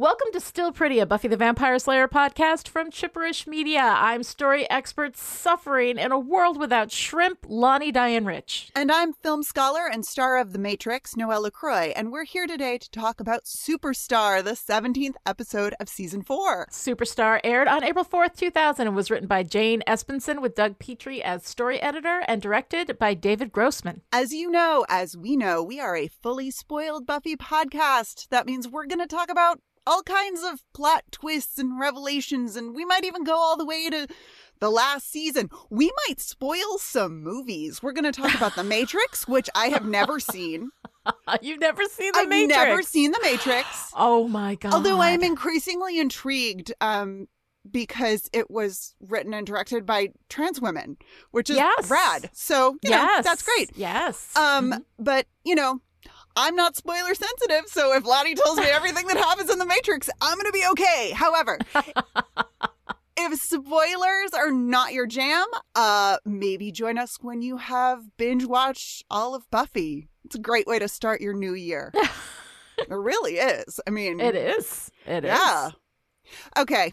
Welcome to Still Pretty, a Buffy the Vampire Slayer podcast from Chipperish Media. I'm story expert suffering in a world without shrimp, Lani Diane Rich. And I'm film scholar and star of The Matrix, Noelle LaCroix, and we're here today to talk about Superstar, the 17th episode of season 4. Superstar aired on April 4th, 2000, and was written by Jane Espenson with Doug Petrie as story editor and directed by David Grossman. As you know, as we know, we are a fully spoiled Buffy podcast. That means we're going to talk about all kinds of plot twists and revelations, and we might even go all the way to the last season. We might spoil some movies. We're going to talk about The Matrix, which I have never seen. You've never seen The Matrix. I've Matrix? never seen The Matrix. Oh my god! Although I am increasingly intrigued um, because it was written and directed by trans women, which is Yes. rad. So, you know, yes, that's great. Yes. Um, Mhm. But, you know, I'm not spoiler sensitive, so if Lottie tells me everything that happens in The Matrix, I'm going to be okay. However, if spoilers are not your jam, uh, maybe join us when you have binge watched all of Buffy. It's a great way to start your new year. it really is. I mean, it is. It is. yeah. Okay,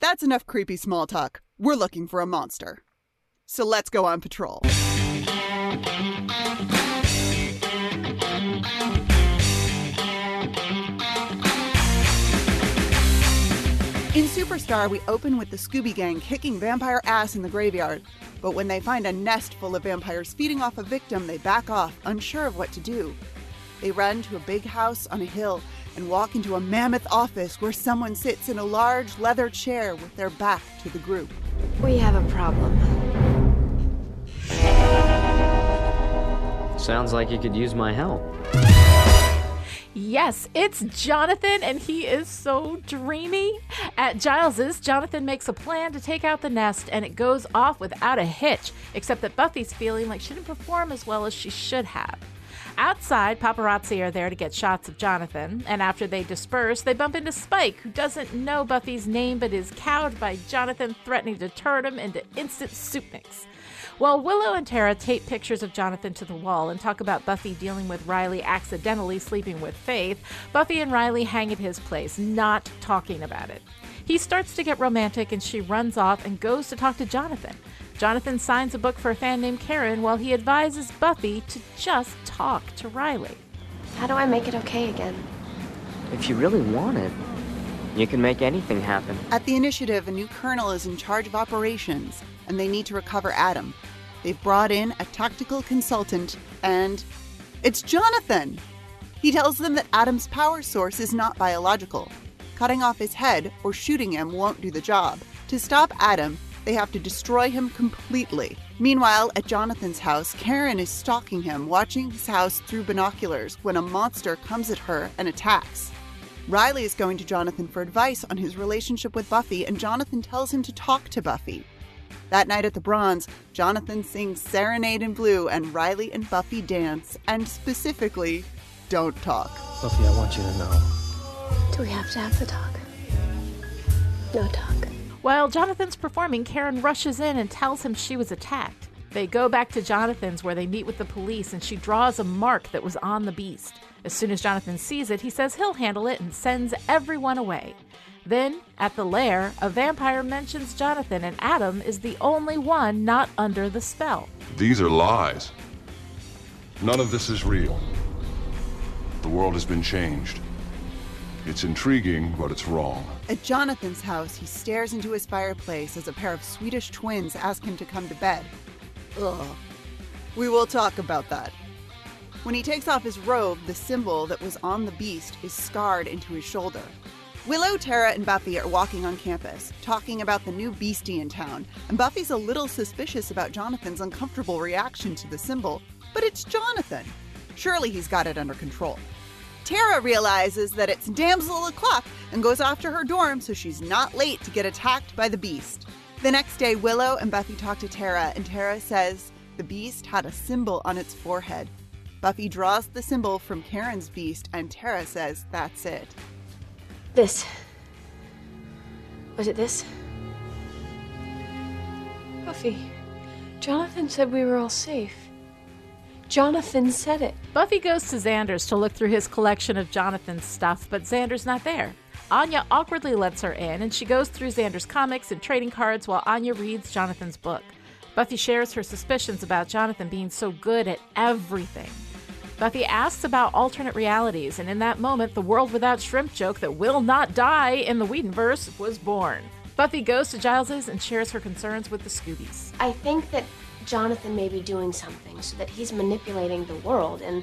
that's enough creepy small talk. We're looking for a monster. So let's go on patrol. In Superstar, we open with the Scooby Gang kicking vampire ass in the graveyard. But when they find a nest full of vampires feeding off a victim, they back off, unsure of what to do. They run to a big house on a hill and walk into a mammoth office where someone sits in a large leather chair with their back to the group. We have a problem. Sounds like you could use my help. Yes, it's Jonathan, and he is so dreamy. At Giles's, Jonathan makes a plan to take out the nest, and it goes off without a hitch, except that Buffy's feeling like she didn't perform as well as she should have. Outside, paparazzi are there to get shots of Jonathan, and after they disperse, they bump into Spike, who doesn't know Buffy's name but is cowed by Jonathan threatening to turn him into instant soup mix. While Willow and Tara tape pictures of Jonathan to the wall and talk about Buffy dealing with Riley accidentally sleeping with Faith, Buffy and Riley hang at his place, not talking about it. He starts to get romantic and she runs off and goes to talk to Jonathan. Jonathan signs a book for a fan named Karen while he advises Buffy to just talk to Riley. How do I make it okay again? If you really want it, you can make anything happen. At the initiative, a new colonel is in charge of operations, and they need to recover Adam. They've brought in a tactical consultant, and it's Jonathan. He tells them that Adam's power source is not biological. Cutting off his head or shooting him won't do the job. To stop Adam, they have to destroy him completely. Meanwhile, at Jonathan's house, Karen is stalking him, watching his house through binoculars when a monster comes at her and attacks. Riley is going to Jonathan for advice on his relationship with Buffy, and Jonathan tells him to talk to Buffy. That night at the Bronze, Jonathan sings Serenade in Blue, and Riley and Buffy dance, and specifically, don't talk. Buffy, I want you to know. Do we have to have the talk? No talk. While Jonathan's performing, Karen rushes in and tells him she was attacked. They go back to Jonathan's where they meet with the police and she draws a mark that was on the beast. As soon as Jonathan sees it, he says he'll handle it and sends everyone away. Then, at the lair, a vampire mentions Jonathan and Adam is the only one not under the spell. These are lies. None of this is real. The world has been changed. It's intriguing, but it's wrong. At Jonathan's house, he stares into his fireplace as a pair of Swedish twins ask him to come to bed. Ugh. We will talk about that. When he takes off his robe, the symbol that was on the beast is scarred into his shoulder. Willow, Tara, and Buffy are walking on campus, talking about the new beastie in town, and Buffy's a little suspicious about Jonathan's uncomfortable reaction to the symbol, but it's Jonathan. Surely he's got it under control. Tara realizes that it's damsel o'clock and goes off to her dorm so she's not late to get attacked by the beast. The next day, Willow and Buffy talk to Tara, and Tara says the beast had a symbol on its forehead. Buffy draws the symbol from Karen's beast, and Tara says that's it. This. Was it this? Buffy, Jonathan said we were all safe. Jonathan said it. Buffy goes to Xander's to look through his collection of Jonathan's stuff, but Xander's not there. Anya awkwardly lets her in, and she goes through Xander's comics and trading cards while Anya reads Jonathan's book. Buffy shares her suspicions about Jonathan being so good at everything. Buffy asks about alternate realities, and in that moment, the world without shrimp joke that will not die in the Whedonverse was born. Buffy goes to Giles's and shares her concerns with the Scoobies. I think that Jonathan may be doing something so that he's manipulating the world, and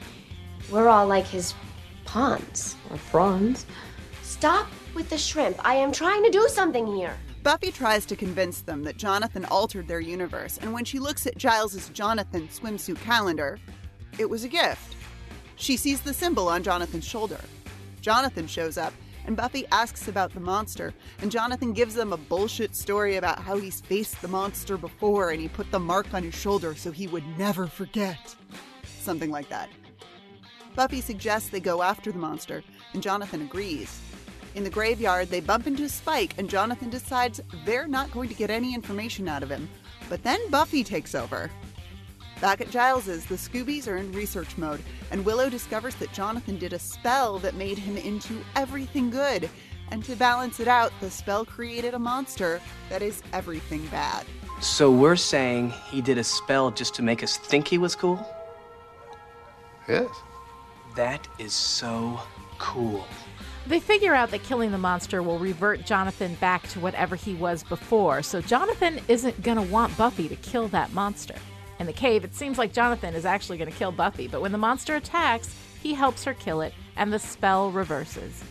we're all like his pawns. Or prawns. Stop with the shrimp. I am trying to do something here. Buffy tries to convince them that Jonathan altered their universe, and when she looks at Giles's Jonathan swimsuit calendar, it was a gift. She sees the symbol on Jonathan's shoulder. Jonathan shows up, and Buffy asks about the monster, and Jonathan gives them a bullshit story about how he's faced the monster before and he put the mark on his shoulder so he would never forget. Something like that. Buffy suggests they go after the monster, and Jonathan agrees. In the graveyard, they bump into Spike, and Jonathan decides they're not going to get any information out of him. But then Buffy takes over. Back at Giles's, the Scoobies are in research mode, and Willow discovers that Jonathan did a spell that made him into everything good. And to balance it out, the spell created a monster that is everything bad. So we're saying he did a spell just to make us think he was cool? Yes. That is so cool. They figure out that killing the monster will revert Jonathan back to whatever he was before, so Jonathan isn't going to want Buffy to kill that monster. In the cave, it seems like Jonathan is actually going to kill Buffy, but when the monster attacks, he helps her kill it, and the spell reverses.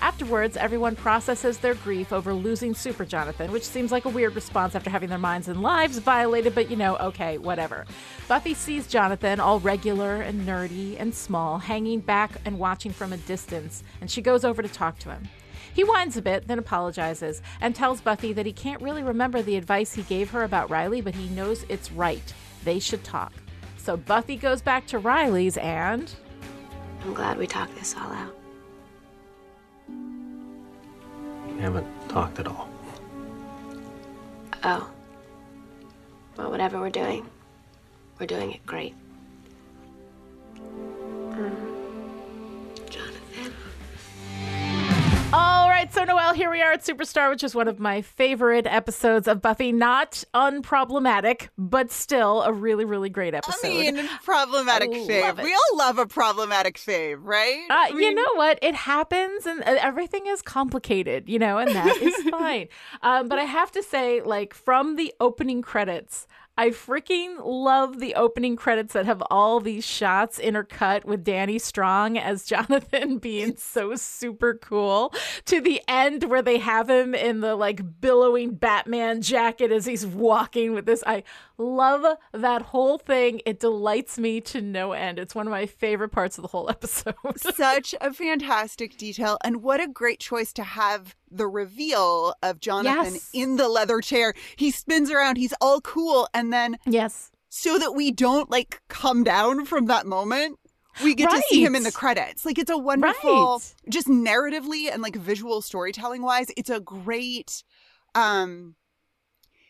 Afterwards, everyone processes their grief over losing Super Jonathan, which seems like a weird response after having their minds and lives violated, but you know, okay, whatever. Buffy sees Jonathan, all regular and nerdy and small, hanging back and watching from a distance, and she goes over to talk to him. He whines a bit, then apologizes, and tells Buffy that he can't really remember the advice he gave her about Riley, but he knows it's right. They should talk. So Buffy goes back to Riley's and. I'm glad we talked this all out. We haven't talked at all. Oh. Well, whatever we're doing, we're doing it great. Right, so Noel, here we are at Superstar, which is one of my favorite episodes of Buffy. Not unproblematic, but still a really, really great episode. I mean, problematic I fave. We all love a problematic fave, right? Uh, I you know what? It happens, and uh, everything is complicated, you know, and that is fine. Um, but I have to say, like, from the opening credits, I freaking love the opening credits that have all these shots intercut with Danny Strong as Jonathan being so super cool to the end where they have him in the like billowing Batman jacket as he's walking with this. I love that whole thing. It delights me to no end. It's one of my favorite parts of the whole episode. Such a fantastic detail, and what a great choice to have the reveal of Jonathan Yes. in the leather chair. He spins around, he's all cool, and then yes. so that we don't like come down from that moment. We get to see him in the credits. Like it's a wonderful Right. just narratively and like visual storytelling wise, it's a great um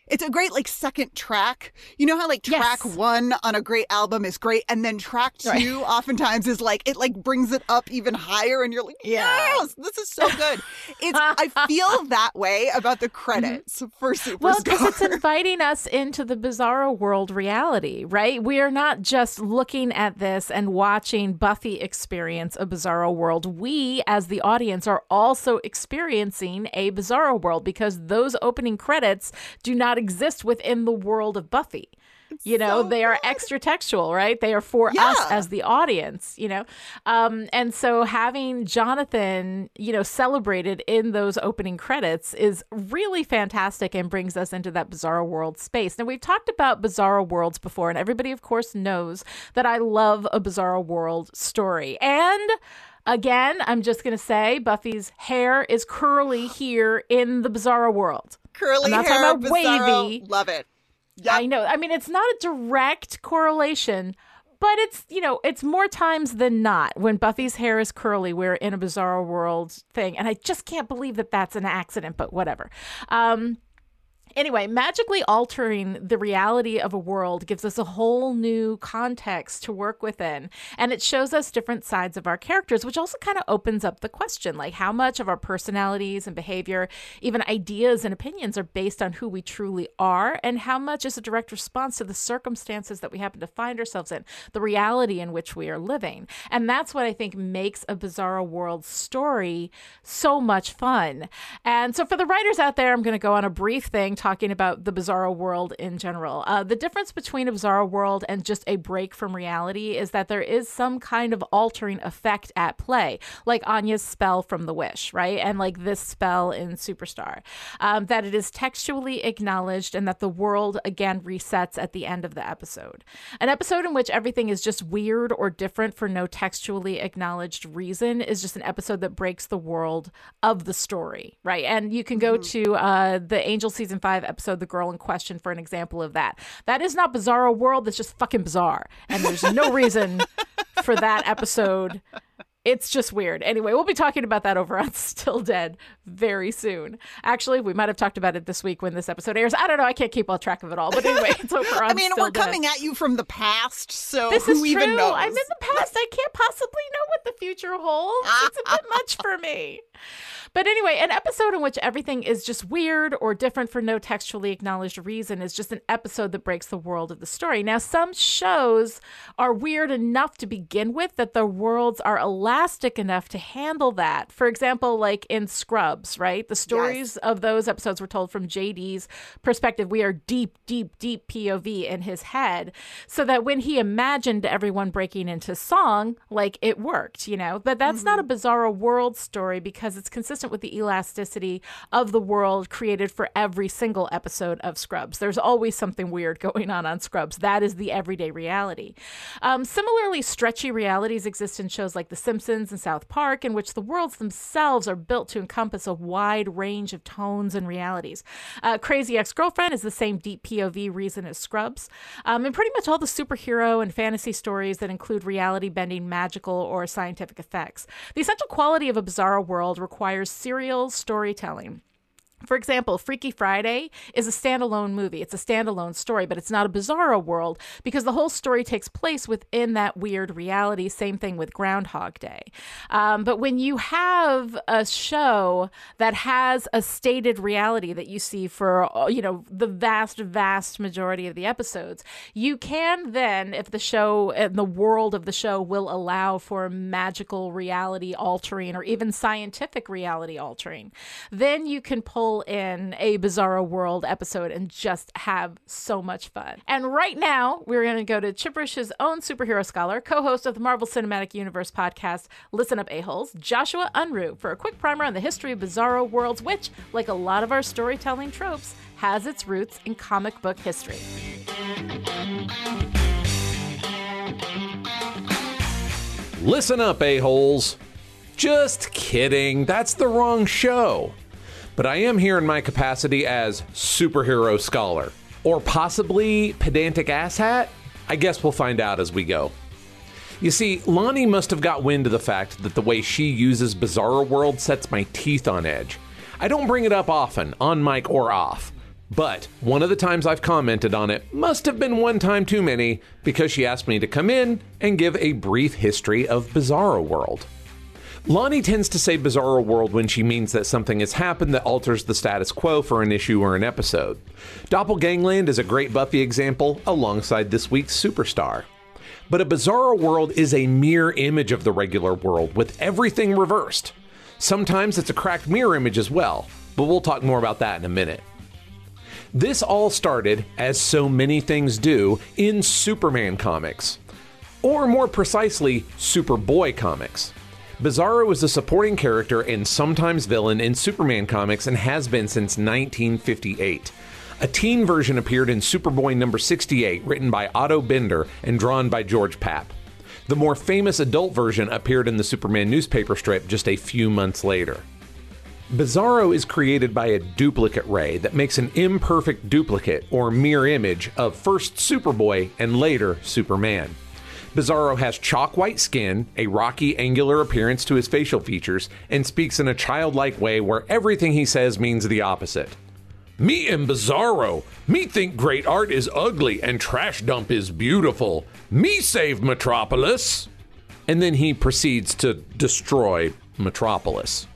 it's a great like second track. You know how like track Yes. one on a great album is great, and then track two Right. oftentimes is like it like brings it up even higher, and you're like, Yeah. yes, this is so good. It's I feel that way about the credits for Superstar. Mm-hmm. Well, because it's inviting us into the bizarro world reality, right? We are not just looking at this and watching Buffy experience a bizarro world. We, as the audience, are also experiencing a bizarro world because those opening credits do not exist within the world of Buffy. You know, so they are extra textual, right? They are for us as the audience, you know? Um, and so having Jonathan, you know, celebrated in those opening credits is really fantastic and brings us into that bizarro world space. Now, we've talked about bizarro worlds before, and everybody, of course, knows that I love a bizarro world story. And again, I'm just going to say Buffy's hair is curly here in the bizarro world. Curly I'm not hair, talking about bizarro, wavy. Love it. Yep. I know. I mean, it's not a direct correlation, but it's, you know, it's more times than not when Buffy's hair is curly, we're in a bizarro world thing. And I just can't believe that that's an accident, but whatever. Um, Anyway, magically altering the reality of a world gives us a whole new context to work within. And it shows us different sides of our characters, which also kind of opens up the question like, how much of our personalities and behavior, even ideas and opinions, are based on who we truly are, and how much is a direct response to the circumstances that we happen to find ourselves in, the reality in which we are living. And that's what I think makes a Bizarro World story so much fun. And so, for the writers out there, I'm going to go on a brief thing talking about the Bizarro world in general. Uh, the difference between a Bizarro world and just a break from reality is that there is some kind of altering effect at play, like Anya's spell from The Wish, right? And like this spell in Superstar. Um, that it is textually acknowledged and that the world again resets at the end of the episode. An episode in which everything is just weird or different for no textually acknowledged reason is just an episode that breaks the world of the story, right? And you can go to uh, the Angel season five episode, The Girl in Question, for an example of that. That is not Bizarro World, that's just fucking bizarre. And there's no reason for that episode. It's just weird. Anyway, we'll be talking about that over on Still Dead very soon. Actually, we might have talked about it this week when this episode airs. I don't know. I can't keep all track of it all. But anyway, it's over on I mean, Still we're Dead. coming at you from the past, so This who is even true. knows? I'm in the past. I can't possibly know what the future holds. It's a bit much for me. But anyway, an episode in which everything is just weird or different for no textually acknowledged reason is just an episode that breaks the world of the story. Now, some shows are weird enough to begin with that the worlds are elastic enough to handle that. For example, like in Scrubs, right? The stories of those episodes were told from JD's perspective. We are deep, deep, deep POV in his head so that when he imagined everyone breaking into song, like it worked, you know? But that's not a mm-hmm. bizarro world story because it's consistent with the elasticity of the world created for every single episode of Scrubs. There's always something weird going on on Scrubs. That is the everyday reality. Um, similarly, stretchy realities exist in shows like The Simpsons and South Park, in which the worlds themselves are built to encompass a wide range of tones and realities. Uh, Crazy Ex Girlfriend is the same deep POV reason as Scrubs. Um, and pretty much all the superhero and fantasy stories that include reality bending, magical, or scientific effects. The essential quality of a bizarre world requires serial storytelling. For example, Freaky Friday is a standalone movie. It's a standalone story, but it's not a bizarro world because the whole story takes place within that weird reality. Same thing with Groundhog Day. Um, but when you have a show that has a stated reality that you see for, you know, the vast, vast majority of the episodes, you can then, if the show and the world of the show will allow for magical reality altering or even scientific reality altering, then you can pull in a Bizarro World episode and just have so much fun. And right now, we're going to go to Chipperish's own superhero scholar, co host of the Marvel Cinematic Universe podcast, Listen Up A-Holes, Joshua Unruh, for a quick primer on the history of Bizarro Worlds, which, like a lot of our storytelling tropes, has its roots in comic book history. Listen up, a-holes. Just kidding, that's the wrong show. But I am here in my capacity as superhero scholar. Or possibly pedantic asshat? I guess we'll find out as we go. You see, Lani must have got wind of the fact that the way she uses Bizarro World sets my teeth on edge. I don't bring it up often, on mic or off. But one of the times I've commented on it must have been one time too many because she asked me to come in and give a brief history of Bizarro World. Lani tends to say Bizarro World when she means that something has happened that alters the status quo for an issue or an episode. Doppelgangland is a great Buffy example alongside this week's Superstar. But a Bizarro World is a mirror image of the regular world with everything reversed. Sometimes it's a cracked mirror image as well, but we'll talk more about that in a minute. This all started, as so many things do, in Superman comics. Or more precisely, Superboy comics. Bizarro is a supporting character and sometimes villain in Superman comics and has been since 1958. A teen version appeared in Superboy number 68, written by Otto Binder and drawn by George Papp. The more famous adult version appeared in the Superman newspaper strip just a few months later. Bizarro is created by a duplicate ray that makes an imperfect duplicate or mirror image of first Superboy and later Superman. Bizarro has chalk white skin, a rocky, angular appearance to his facial features, and speaks in a childlike way where everything he says means the opposite. Me am Bizarro. Me think great art is ugly and trash dump is beautiful. Me save Metropolis. And then he proceeds to destroy Metropolis.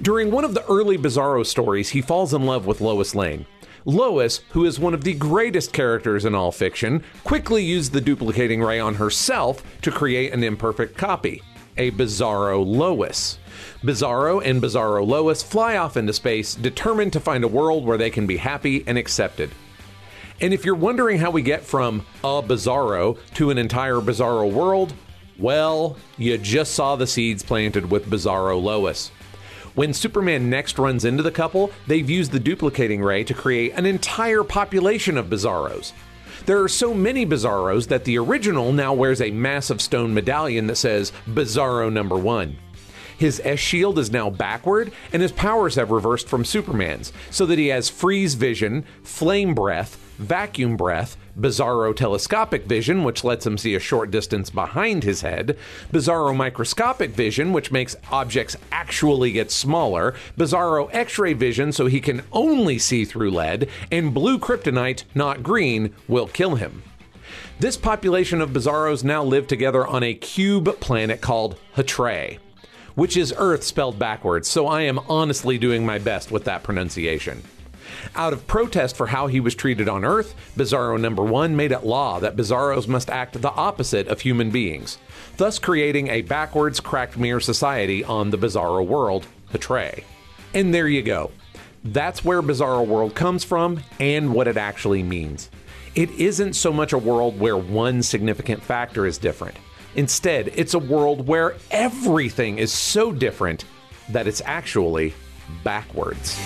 During one of the early Bizarro stories, he falls in love with Lois Lane. Lois, who is one of the greatest characters in all fiction, quickly used the duplicating ray on herself to create an imperfect copy, a Bizarro Lois. Bizarro and Bizarro Lois fly off into space, determined to find a world where they can be happy and accepted. And if you're wondering how we get from a Bizarro to an entire Bizarro world, well, you just saw the seeds planted with Bizarro Lois. When Superman next runs into the couple, they've used the duplicating ray to create an entire population of Bizarros. There are so many Bizarros that the original now wears a massive stone medallion that says Bizarro number one. His S shield is now backward, and his powers have reversed from Superman's, so that he has freeze vision, flame breath, vacuum breath, Bizarro telescopic vision, which lets him see a short distance behind his head, Bizarro microscopic vision, which makes objects actually get smaller, Bizarro x ray vision, so he can only see through lead, and blue kryptonite, not green, will kill him. This population of Bizarros now live together on a cube planet called Htrae, which is Earth spelled backwards, so I am honestly doing my best with that pronunciation. Out of protest for how he was treated on Earth, Bizarro number one made it law that Bizarros must act the opposite of human beings, thus creating a backwards, cracked mirror society on the Bizarro world, Htrae. And there you go. That's where Bizarro World comes from and what it actually means. It isn't so much a world where one significant factor is different. Instead, it's a world where everything is so different that it's actually backwards.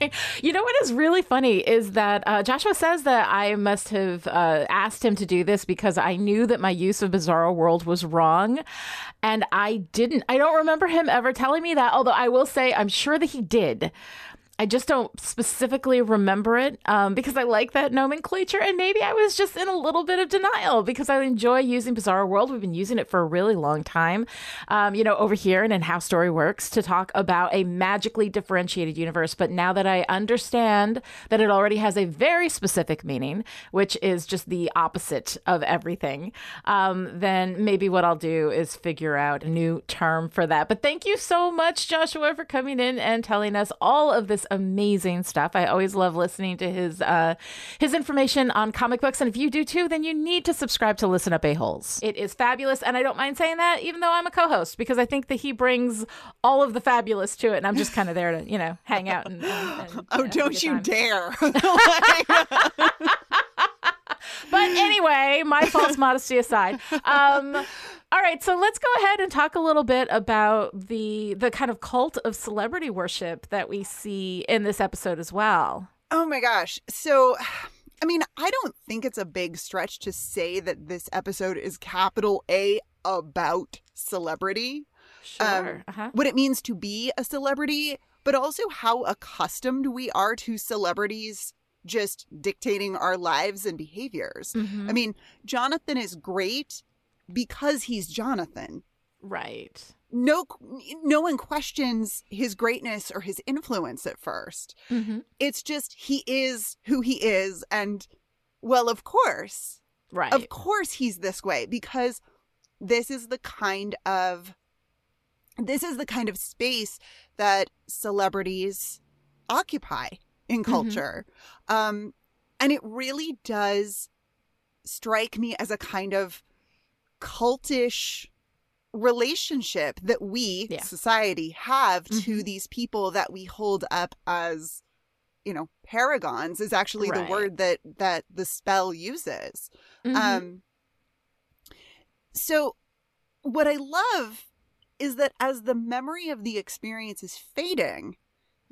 You know what is really funny is that uh, Joshua says that I must have uh, asked him to do this because I knew that my use of Bizarro World was wrong. And I didn't. I don't remember him ever telling me that, although I will say I'm sure that he did. I just don't specifically remember it um, because I like that nomenclature, and maybe I was just in a little bit of denial because I enjoy using Bizarro World. We've been using it for a really long time, um, you know, over here and in How Story Works to talk about a magically differentiated universe. But now that I understand that it already has a very specific meaning, which is just the opposite of everything, um, then maybe what I'll do is figure out a new term for that. But thank you so much, Joshua, for coming in and telling us all of this amazing stuff. I always love listening to his uh, his information on comic books, and if you do too, then you need to subscribe to Listen Up A Holes. It is fabulous, and I don't mind saying that, even though I'm a co-host, because I think that he brings all of the fabulous to it, and I'm just kind of there to you know hang out and. and, and oh, you know, don't you time. dare! But anyway, my false modesty aside. Um, all right, so let's go ahead and talk a little bit about the the kind of cult of celebrity worship that we see in this episode as well. Oh my gosh. So, I mean, I don't think it's a big stretch to say that this episode is capital A about celebrity. Sure. uh-huh. What it means to be a celebrity, but also how accustomed we are to celebrities just dictating our lives and behaviors. Mhm. I mean, Jonathan is great because he's Jonathan. Right. No no one questions his greatness or his influence at first. Mm-hmm. It's just he is who he is and well, of course. Right. Of course he's this way because this is the kind of this is the kind of space that celebrities occupy in culture. Um and it really does strike me as a kind of cultish relationship that we Yeah. society have to Mhm. these people that we hold up as you know paragons is actually Right. the word that that the spell uses Mhm. um so what i love is that as the memory of the experience is fading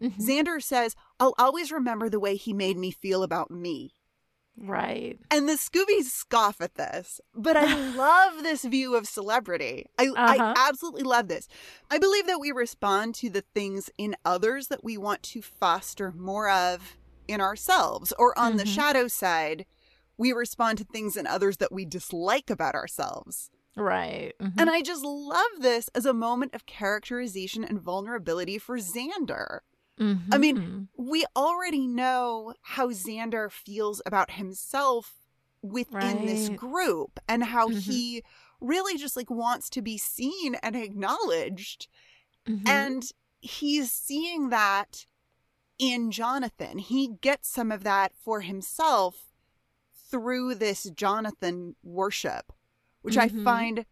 Mhm. xander says i'll always remember the way he made me feel about me right. and the Scoobies scoff at this, but I love this view of celebrity. I, Uh-huh. I absolutely love this. I believe that we respond to the things in others that we want to foster more of in ourselves, or on the Mhm. shadow side, we respond to things in others that we dislike about ourselves. Right. Mhm. And I just love this as a moment of characterization and vulnerability for Xander. I mean, Mhm. we already know how Xander feels about himself within this group and how Mhm. he really just like wants to be seen and acknowledged. Mhm. And he's seeing that in Jonathan. He gets some of that for himself through this Jonathan worship, which I Mhm. find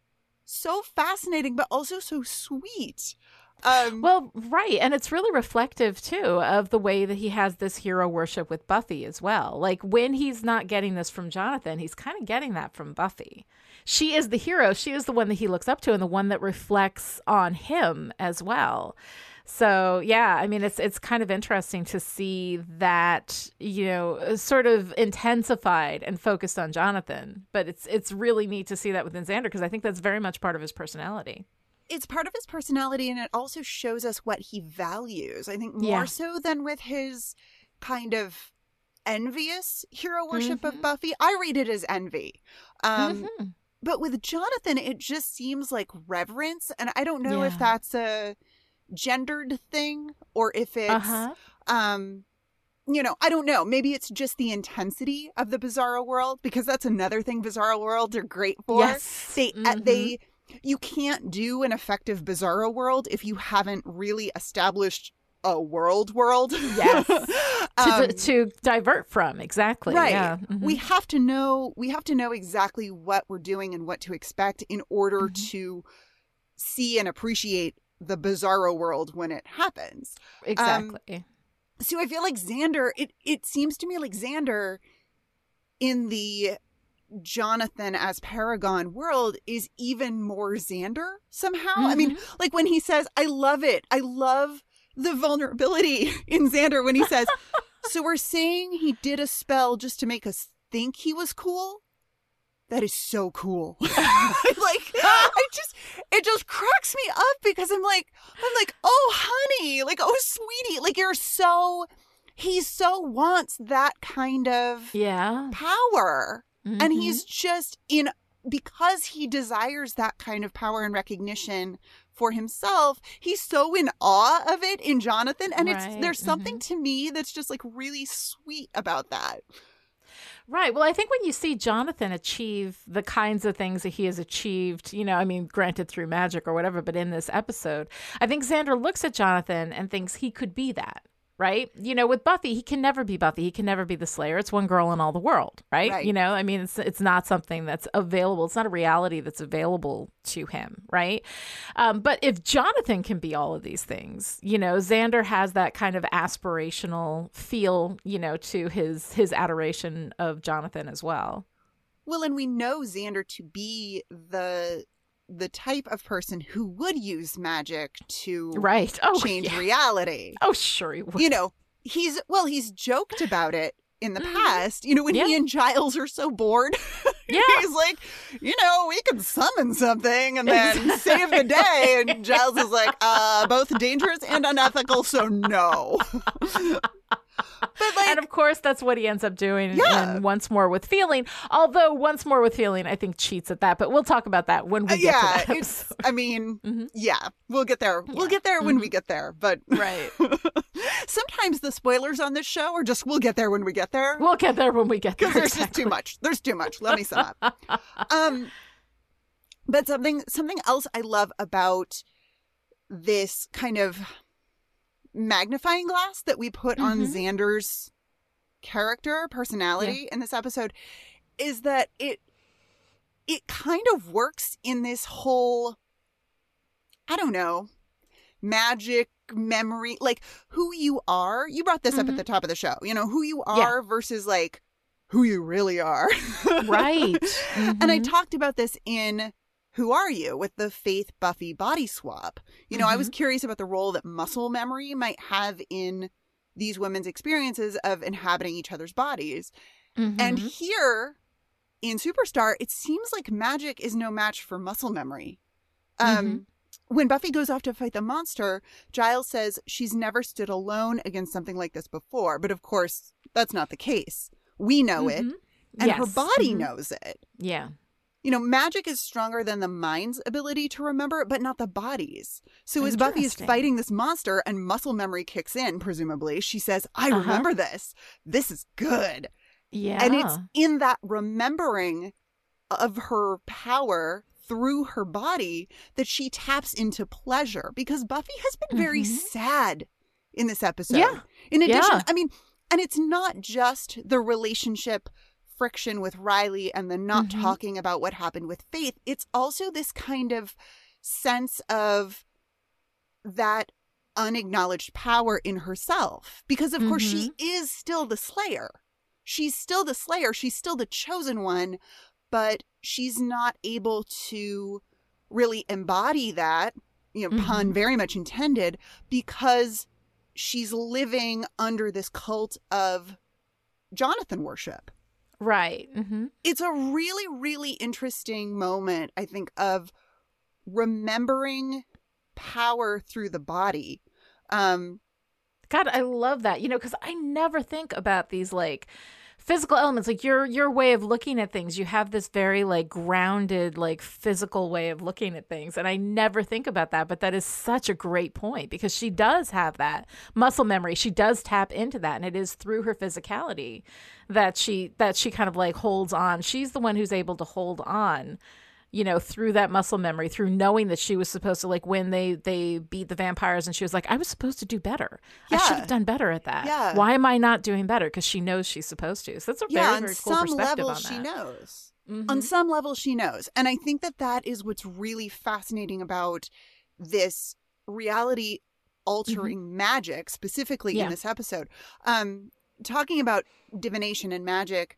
so fascinating, but also so sweet. Um, Well, right. And it's really reflective, too, of the way that he has this hero worship with Buffy as well. Like when he's not getting this from Jonathan, he's kind of getting that from Buffy. She is the hero. She is the one that he looks up to and the one that reflects on him as well. So yeah, I mean it's it's kind of interesting to see that you know sort of intensified and focused on Jonathan, but it's it's really neat to see that within Xander because I think that's very much part of his personality. It's part of his personality and it also shows us what he values. I think more Yeah. so than with his kind of envious hero worship Mhm. of Buffy. I read it as envy. Um, Mhm. But with Jonathan, it just seems like reverence. And I don't know if that's a gendered thing or if it's, Uh-huh. um, you know, I don't know. Maybe it's just the intensity of the Bizarro world because that's another thing Bizarro worlds are great for. Yes. They, uh, Mhm. they, you can't do an effective Bizarro world if you haven't really established a world world. Yes. to, Um, to divert from exactly right yeah Mhm. we have to know we have to know exactly what we're doing and what to expect in order Mhm. to see and appreciate the bizarro world when it happens exactly so i feel like xander it it seems to me like xander in the jonathan as paragon world is even more xander somehow. I mean mm-hmm. like when he says i love it. I love the vulnerability in xander when he says so we're saying he did a spell just to make us think he was cool? That is so cool. Like i just it just cracks me up because i'm like i'm like oh honey like oh sweetie like you're so he so wants that kind of yeah. power and Mhm. he's just in because he desires that kind of power and recognition for himself he's so in awe of it in jonathan and it's there's something to me that's just like really sweet about that Right. Well, I think when you see Jonathan achieve the kinds of things that he has achieved, you know, I mean, granted through magic or whatever, but in this episode, I think Xander looks at Jonathan and thinks he could be that. Right. You know, with Buffy, he can never be Buffy. He can never be the Slayer. It's one girl in all the world. Right. Right. You know, I mean, it's it's not something that's available. It's not a reality that's available to him. Right. Um, but if Jonathan can be all of these things, you know, Xander has that kind of aspirational feel, you know, to his his adoration of Jonathan as well. well and we know xander to be the the type of person who would use magic to Right. Oh, change yeah. reality Oh, sure he would. you know he's well he's joked about it in the Mhm. past you know when he and giles are so bored Yeah. he's like you know we can summon something and then save the day and giles is like uh both dangerous and unethical so no like and of course, that's what he ends up doing Yeah. in Once More with Feeling. Although Once More with Feeling, I think cheats at that. But we'll talk about that when we uh, get yeah to that it's i mean Mhm. yeah we'll get there we'll get there when Mhm. we get there but Right. sometimes the spoilers on this show are just we'll get there when we get there We'll get there when we get there. because there's just too much. There's too much. Let me sum up. um, but something something else I love about this kind of magnifying glass that we put on Mhm. Xander's character personality in this episode is that it it kind of works in this whole I don't know magic memory like who you are you brought this up at Mhm. the top of the show you know who you Yeah. are versus like who you really are Right. and I Mhm. talked about this in Who Are You with the Faith Buffy body swap. You know, I Mm-hmm. was curious about the role that muscle memory might have in these women's experiences of inhabiting each other's bodies. And Mhm. here in Superstar, it seems like magic is no match for muscle memory. Um, Mm-hmm. When Buffy goes off to fight the monster, Giles says she's never stood alone against something like this before. But of course, that's not the case. We know it, Mhm. and her Yes. body Mhm. knows it. Yeah. You know, magic is stronger than the mind's ability to remember, but not the body's. So as Buffy is fighting this monster and muscle memory kicks in, presumably, she says, I Uh-huh. remember this. This is good. Yeah. And it's in that remembering of her power through her body that she taps into pleasure because Buffy has been very Mhm. sad in this episode. Yeah. In addition, Yeah. I mean, and it's not just the relationship friction with Riley and the not Mhm. talking about what happened with Faith. It's also this kind of sense of that unacknowledged power in herself because of course she is still the slayer she's still the slayer she's still the chosen one but she's not able to really embody that you know pun very much intended because she's living under this cult of jonathan worship right. hmm it's a really really interesting moment i think of remembering power through the body um God, I love that. You know, because I never think about these like physical elements. Like your your way of looking at things, you have this very like grounded, like physical way of looking at things, and I never think about that. But that is such a great point because she does have that muscle memory. She does tap into that, and it is through her physicality that she that she kind of like holds on. She's the one who's able to hold on you know through that muscle memory through knowing that she was supposed to like when they they beat the vampires and she was like i was supposed to do better. I should have done better at that. Yeah. why am i not doing better? Because she knows she's supposed to. So that's a very yeah on very cool some perspective level on she that. knows. Mhm. on some level she knows. And i think that that is what's really fascinating about this reality altering magic specifically Mm-hmm. Yeah. in this episode. Um talking about divination and magic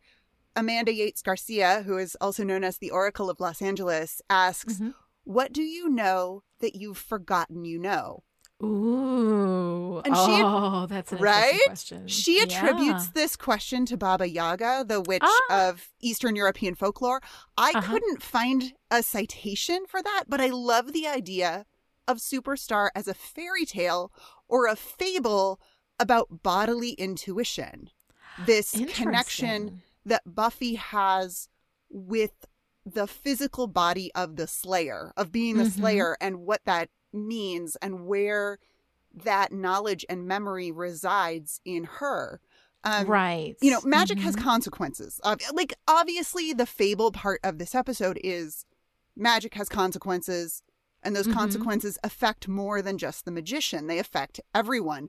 amanda yates garcia who is also known as the oracle of los angeles asks Mhm. what do you know that you've forgotten you know ooh And she- oh that's an right? question She attributes Yeah. this question to Baba Yaga, the witch Ah. of Eastern European folklore. I Uh-huh. couldn't find a citation for that, but I love the idea of Superstar as a fairy tale or a fable about bodily intuition. This connection. That Buffy has with the physical body of the Slayer, of being the Mhm. Slayer, and what that means, and where that knowledge and memory resides in her. Um, right You know, magic has Mhm. consequences. Like, obviously, the fable part of this episode is magic has consequences, and those Mhm. consequences affect more than just the magician, they affect everyone.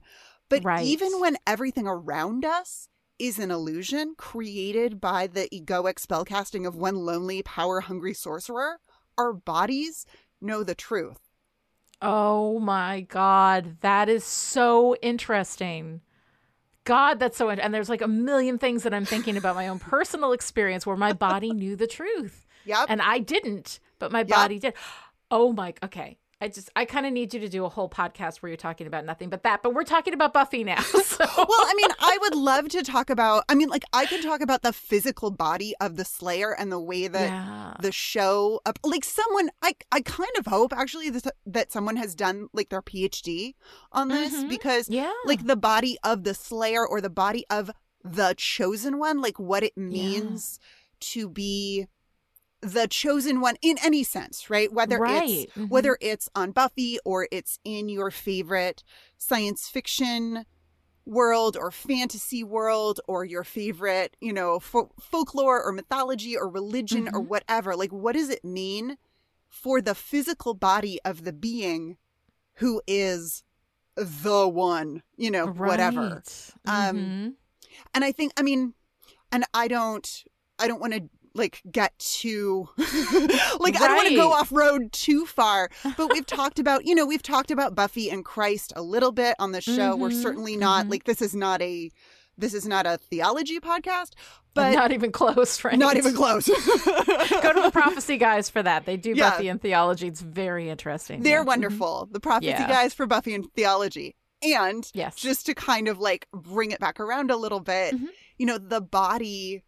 But Right. even when everything around us is an illusion created by the egoic spellcasting of one lonely, power hungry sorcerer, our bodies know the truth. Oh my God. That is so interesting. God, that's so. And there's like a million things that I'm thinking about my own personal experience where my body knew the truth. Yep. And I didn't, but my body did. Oh my. Okay. I just, I kind of need you to do a whole podcast where you're talking about nothing but that. But we're talking about Buffy now. So. well, I mean, I would love to talk about. I mean, like, I can talk about the physical body of the Slayer and the way that Yeah. the show, like, someone. I I kind of hope actually that that someone has done like their PhD on this Mhm. because, Yeah. like, the body of the Slayer or the body of the chosen one, like, what it means to be the chosen one in any sense, right? Whether Right. it's Mhm. whether it's on Buffy or it's in your favorite science fiction world or fantasy world or your favorite, you know, fo- folklore or mythology or religion or whatever. Like what does it mean for the physical body of the being who is the one, you know, whatever. Right. Um Mhm. and I think I mean and I don't I don't want to like get too like I don't want to go off road too far but we've talked about you know we've talked about Buffy and Christ a little bit on the show we're Mhm, certainly not mhm. like this is not a this is not a theology podcast but not even close, right? not even close Go to the prophecy guys for that. They do Yeah. Buffy and theology. It's very interesting. they're Yeah. Mm-hmm. wonderful the prophecy Yeah. guys for Buffy and theology and Yes. just to kind of like bring it back around a little bit Mhm. you know the body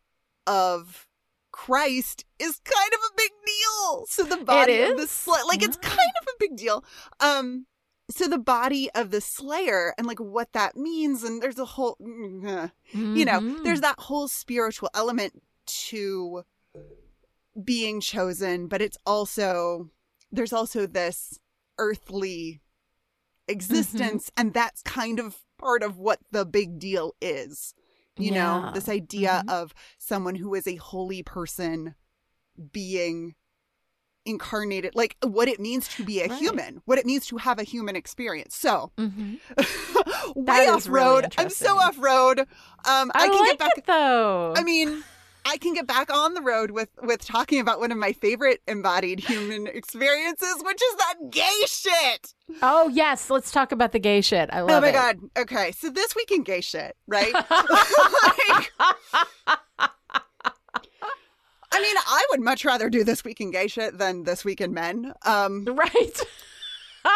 of Christ is kind of a big deal. So the body of the is? sla- like it's kind of a big deal. Um so the body of the slayer and like what that means and there's a whole mm, uh, you know, Mhm. there's that whole spiritual element to being chosen, but it's also there's also this earthly existence and that's kind of part of what the big deal is. You know, this idea Mhm. of someone who is a holy person being incarnated, like what it means to be a Right. human, what it means to have a human experience. So, Mm-hmm. way off really road. I'm so off road. Um, I, I, can like get back. it though. I mean, I can get back on the road with with talking about one of my favorite embodied human experiences, which is that gay shit. oh yes, let's talk about the gay shit. I love it. oh my it. god. Okay, so this week in gay shit, right? Like, I mean, I would much rather do this week in gay shit than this week in men. Um, Right.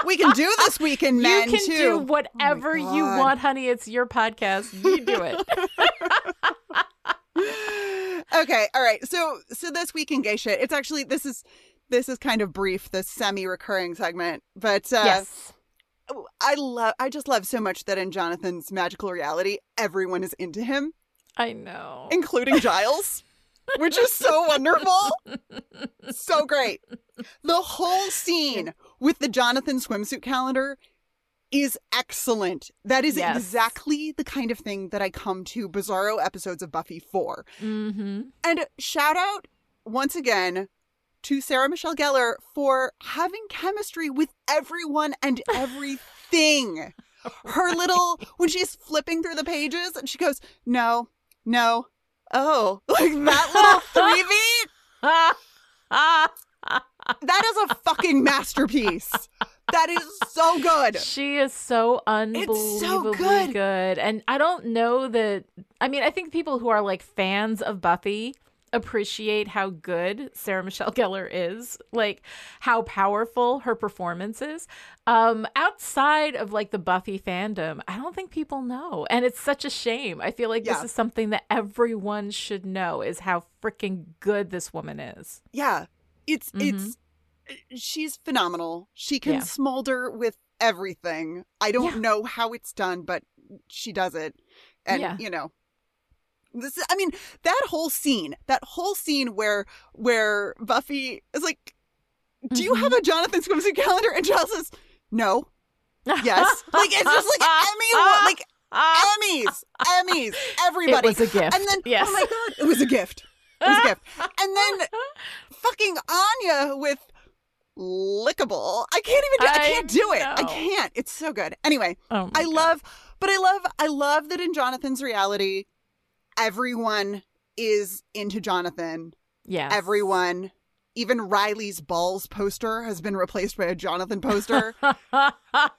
we can do this week in men you can too. do whatever you want, honey. It's your podcast. You do it. Okay, all right. So so this week in gay shit, it's actually this is this is kind of brief, this semi-recurring segment, but uh yes. I love I just love so much that in Jonathan's magical reality, everyone is into him, I know. including Giles, which is so wonderful. so great. The whole scene with the Jonathan swimsuit calendar is excellent. That is Yes. exactly the kind of thing that I come to bizarro episodes of Buffy for. Mm-hmm. And shout out once again to Sarah Michelle Gellar for having chemistry with everyone and everything. Her little, when she's flipping through the pages and she goes, no, no, oh, like that little three beat, that is a fucking masterpiece. That is so good. She is so unbelievably good. good. And I don't know that I mean, I think people who are like fans of Buffy appreciate how good Sarah Michelle Gellar is, like how powerful her performance is. Um outside of like the Buffy fandom, I don't think people know. And it's such a shame. I feel like Yeah. this is something that everyone should know is how freaking good this woman is. Yeah. It's, Mhm. it's, she's phenomenal. She can Yeah. smolder with everything. I don't Yeah. know how it's done, but she does it. And, Yeah. you know, this is, I mean, that whole scene, that whole scene where, where Buffy is like, do you Mhm. have a Jonathan swimsuit calendar? And Giles says, no. Yes. like, it's just like Emmy, like, Emmys, Emmys, everybody. It was a gift. And then, yes. oh my God, it was a gift. It was a gift. And then fucking Anya with lickable. I can't even. Do, I, I can't do it. I can't. It's so good. Anyway, Oh I God. love, but I love, I love that in Jonathan's reality, everyone is into Jonathan. Yeah. Everyone, even Riley's balls poster has been replaced by a Jonathan poster. I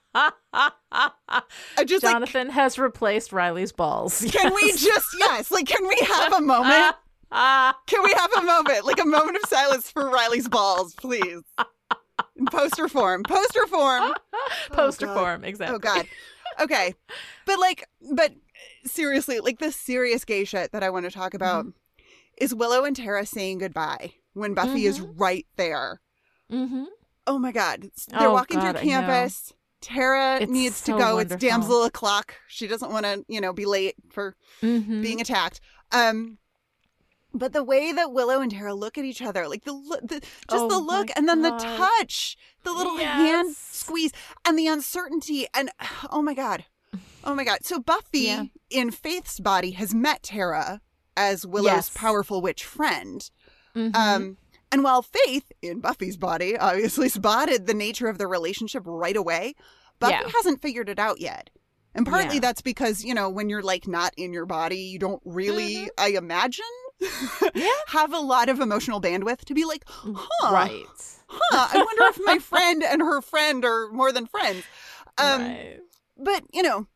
just like. Jonathan has replaced Riley's balls. Can we just yes, like can we have a moment? Can we have a moment, like a moment of silence for Riley's balls, please? Poster form, poster form. poster God. form, exactly. Oh God. Okay, but like, but seriously, like the serious gay shit that I want to talk about is Willow and Tara saying goodbye when Buffy is right there. Mm-hmm. Oh my God, they're Oh, walking God, through campus. Tara It's needs to go. wonderful. It's damsel o'clock. She doesn't want to, you know, be late for Mm-hmm. being attacked. Um, but the way that Willow and Tara look at each other, like the, the just Oh the look, and then the touch, the little hand squeeze, and the uncertainty, and oh my god, oh my god. So Buffy Yeah. in Faith's body has met Tara as Willow's Yes. powerful witch friend. Mhm. Um, and while Faith in Buffy's body obviously spotted the nature of the relationship right away, Buffy Yeah. hasn't figured it out yet. And partly Yeah. that's because, you know, when you're like not in your body, you don't really, Mm-hmm. I imagine, have a lot of emotional bandwidth to be like, huh, right. huh, I wonder if my friend and her friend are more than friends. Um, right. but you know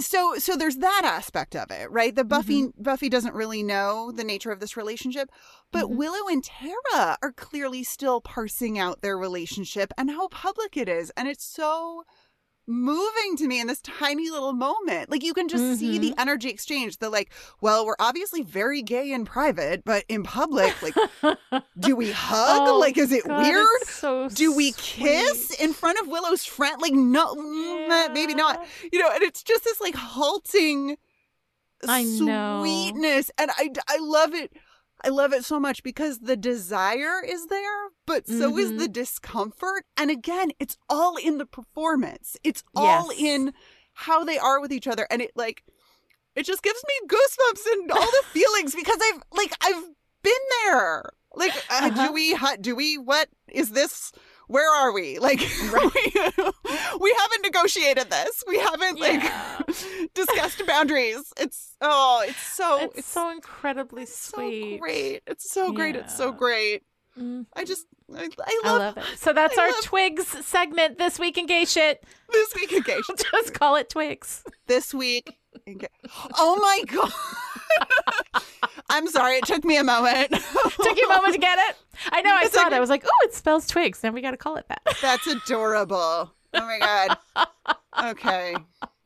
so so there's that aspect of it right the buffy Mm-hmm. buffy doesn't really know the nature of this relationship but Mhm. willow and tara are clearly still parsing out their relationship and how public it is and it's so moving to me in this tiny little moment like you can just see the energy exchange the like well we're obviously very gay in private but in public like do we hug Oh, like is it God, weird so do we kiss in front of Willow's friend? Like, no, mm, eh, maybe not. You know, and it's just this like halting I know. sweetness, and I I love it. I love it so much because the desire is there, but so is Mhm. the discomfort. And again, it's all in the performance. It's all Yes. in how they are with each other. And it like it just gives me goosebumps and all the feelings because I've like I've been there. Like uh, Uh-huh. do we do we what is this where are we? Like we we, haven't negotiated this. We haven't Yeah. like discussed boundaries. It's oh, it's so it's, so incredibly sweet. so great. It's so great. It's so Yeah. great. Mhm. I just I, I I love, love it. So that's I our love- Twigs segment this week in gay shit. this week in gay shit. Just call it Twigs. this week. in Gay- Oh my god! I'm sorry. It took me a moment. Took you a moment to get it. I know. I It's saw like- it. I was like, oh, it spells Twigs. Now we got to call it that. That's adorable. Oh my god. Okay.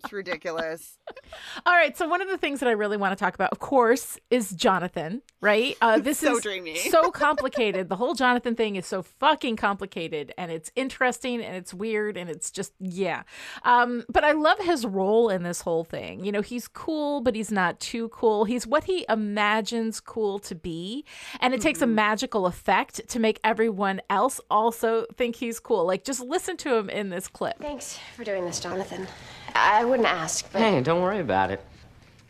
It's ridiculous. All right. So one of the things that I really want to talk about, of course, is Jonathan. Right? Uh, this So is dreamy. so complicated. The whole Jonathan thing is so fucking complicated, and it's interesting, and it's weird, and it's just yeah. Um, but I love his role in this whole thing. You know, he's cool, but he's not too cool. He's what he imagines cool to be, and it takes a magical effect to make everyone else also think he's cool. Like, just listen to him in this clip. Thanks for doing this, Jonathan. I wouldn't ask, but Hey, don't worry about it.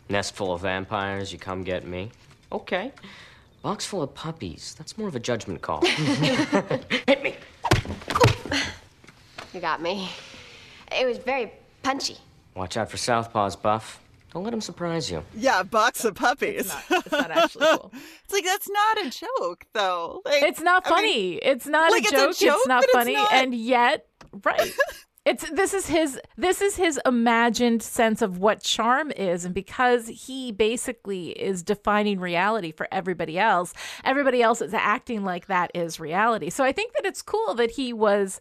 Nest full of vampires, you come get me. Okay. Box full of puppies. That's more of a judgment call. Hit me. you got me. It was very punchy. Watch out for Southpaws, Buff. Don't let him surprise you. Yeah, box of puppies. It's not actually cool. It's like that's not a joke though. Like It's not I mean, funny. it's not like, a, it's a joke. It's, not but it's funny. not- And yet, right. It's this is his this is his imagined sense of what charm is and because he basically is defining reality for everybody else everybody else is acting like that is reality so i think that it's cool that he was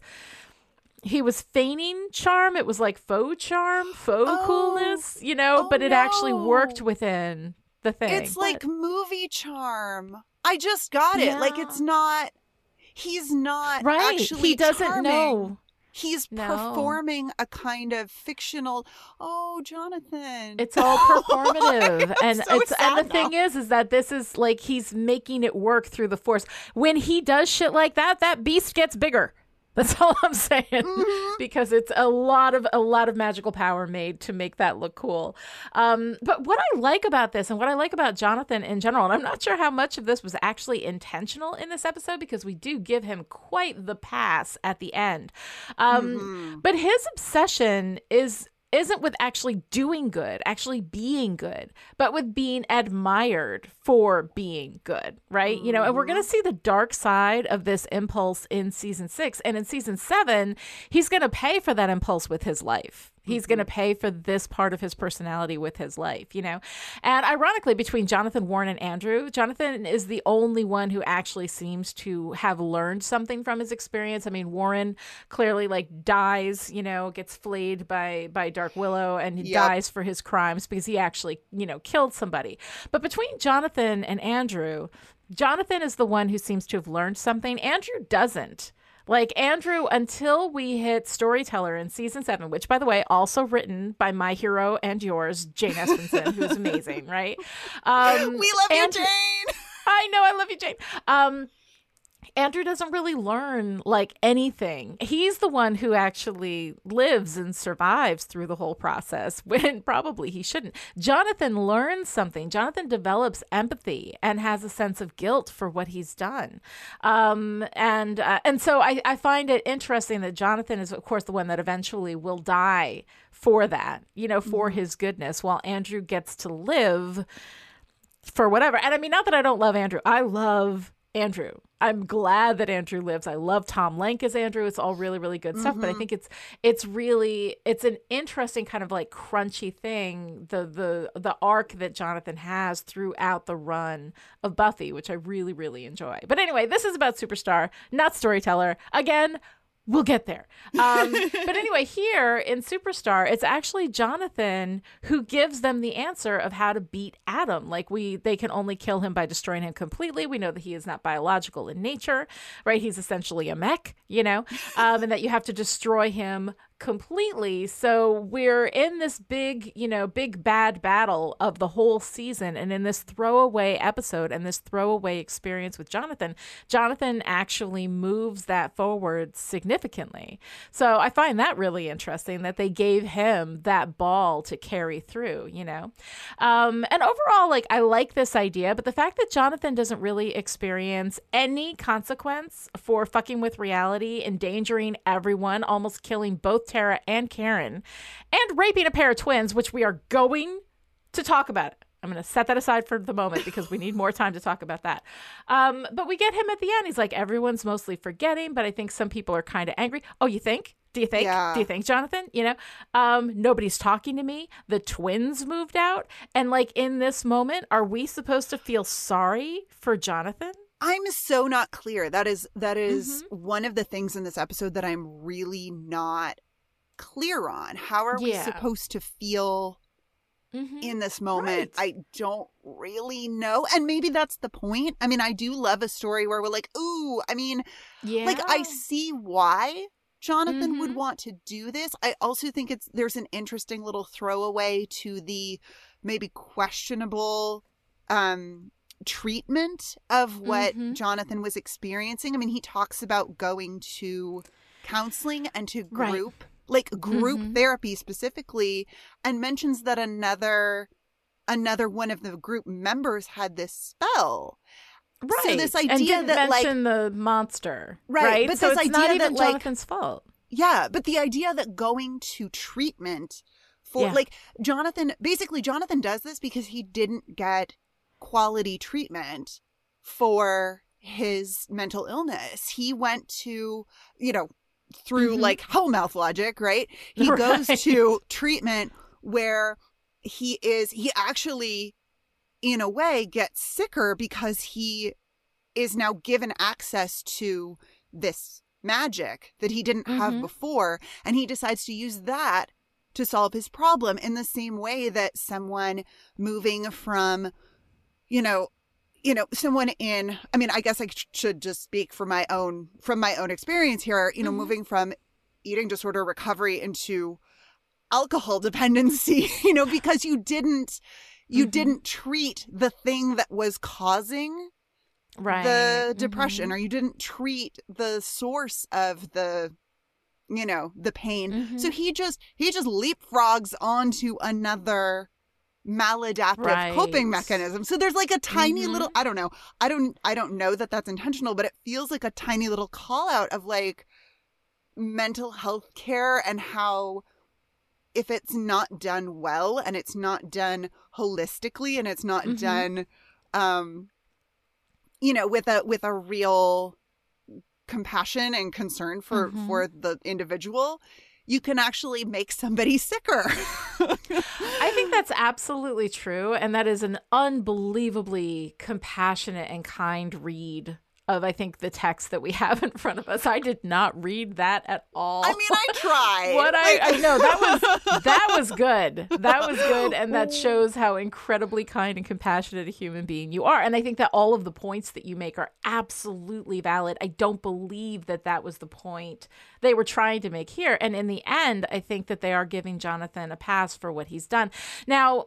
he was feigning charm it was like faux charm faux Oh. coolness you know Oh, but it actually worked within the thing It's like movie charm. I just got it. Like it's not. He's not right actually. he doesn't charming. know He's No. performing a kind of fictional. Oh, Jonathan. It's all performative, and so it's and the sad thing is, is that this is like he's making it work through the force. When he does shit like that, that beast gets bigger. That's all I'm saying, Mm-hmm. because it's a lot of a lot of magical power made to make that look cool. Um, but what I like about this, and what I like about Jonathan in general, and I'm not sure how much of this was actually intentional in this episode, because we do give him quite the pass at the end. Um, Mm-hmm. But his obsession is isn't with actually doing good, actually being good, but with being admired for being good, right? You know, and we're going to mm-hmm. see the dark side of this impulse in season six. And in season seven, he's going to pay for that impulse with his life. He's going to mm-hmm. pay for this part of his personality with his life, you know? And ironically, between Jonathan Warren and Andrew, Jonathan is the only one who actually seems to have learned something from his experience. I mean, Warren clearly like dies, you know, gets flayed by by Dark Willow and he Yep. dies for his crimes because he actually, you know, killed somebody. But between Jonathan and Andrew, Jonathan is the one who seems to have learned something. Andrew doesn't. Like Andrew, until we hit Storyteller in season seven, which, by the way, also written by my hero and yours, Jane Espenson, who's amazing, right? Um, we love you, Jane. I know, I love you, Jane. Um, Andrew doesn't really learn like anything. He's the one who actually lives and survives through the whole process when probably he shouldn't. Jonathan learns something. Jonathan develops empathy and has a sense of guilt for what he's done. Um, and uh, and so I, I find it interesting that Jonathan is, of course, the one that eventually will die for that, you know, for his goodness, while Andrew gets to live for whatever. And I mean, not that I don't love Andrew. I love Andrew. I'm glad that Andrew lives. I love Tom Lenk as Andrew. It's all really, really good stuff. But I mm-hmm. think it's it's really it's an interesting kind of like crunchy thing. The the the arc that Jonathan has throughout the run of Buffy, which I really, really enjoy. But anyway, this is about Superstar, not Storyteller. Again, We'll get there. Um, but anyway, here in Superstar, it's actually Jonathan who gives them the answer of how to beat Adam. Like we, they can only kill him by destroying him completely. We know that he is not biological in nature, right? He's essentially a mech, you know, um, and that you have to destroy him completely. So we're in this big, you know, big bad battle of the whole season. And in this throwaway episode and this throwaway experience with Jonathan, Jonathan actually moves that forward significantly. So I find that really interesting that they gave him that ball to carry through, you know? Um, and overall, like, I like this idea, but the fact that Jonathan doesn't really experience any consequence for fucking with reality, endangering everyone, almost killing both Tara and Karen, and raping a pair of twins, which we are going to talk about. I'm going to set that aside for the moment because we need more time to talk about that. Um, but we get him at the end. He's like, everyone's mostly forgetting, but I think some people are kind of angry. Oh, you think? Do you think? Yeah. Do you think, Jonathan? You know, um, nobody's talking to me. The twins moved out. And like in this moment, are we supposed to feel sorry for Jonathan? I'm so not clear. That is that is Mm-hmm. one of the things in this episode that I'm really not clear on. How are we Yeah. supposed to feel Mhm. in this moment? Right. I don't really know. And maybe that's the point. I mean, I do love a story where we're like, "Ooh, I mean, Yeah. like I see why Jonathan would Mhm. want to do this. I also think it's there's an interesting little throwaway to the maybe questionable um treatment of what Mhm. Jonathan was experiencing. I mean, he talks about going to counseling and to Right. Like group Mhm. therapy specifically and mentions that another another one of the group members had this spell. Right. So this idea that like mention the monster, Right, right? but so this it's not idea that, even like- Jonathan's fault. Yeah, but the idea that going to treatment for Yeah. like Jonathan basically Jonathan does this because he didn't get quality treatment for his mental illness. He went to, you know, through Mhm. like Hellmouth logic, right? He goes to treatment where he is he actually in a way gets sicker because he is now given access to this magic that he didn't have Mhm. before and he decides to use that to solve his problem in the same way that someone moving from you know you know someone in i mean i guess i should just speak from my own from my own experience here you know Mhm. moving from eating disorder recovery into alcohol dependency you know because you didn't you Mhm. didn't treat the thing that was causing Right. the depression Mhm. or you didn't treat the source of the you know the pain Mhm. so he just he just leapfrogs onto another maladaptive Right. coping mechanism so there's like a tiny Mhm. little i don't know i don't i don't know that that's intentional but it feels like a tiny little call out of like mental health care and how if it's not done well and it's not done holistically and it's not Mhm. done um you know with a with a real compassion and concern for Mhm. for the individual you can actually make somebody sicker I think that's absolutely true. And that is an unbelievably compassionate and kind read of, I think, the text that we have in front of us. I did not read that at all. i mean i tried. what I, I know that was that was good. That was good, and that oh. shows how incredibly kind and compassionate a human being you are. And I think that all of the points that you make are absolutely valid. I don't believe that that was the point they were trying to make here. And in the end, I think that they are giving Jonathan a pass for what he's done. Now.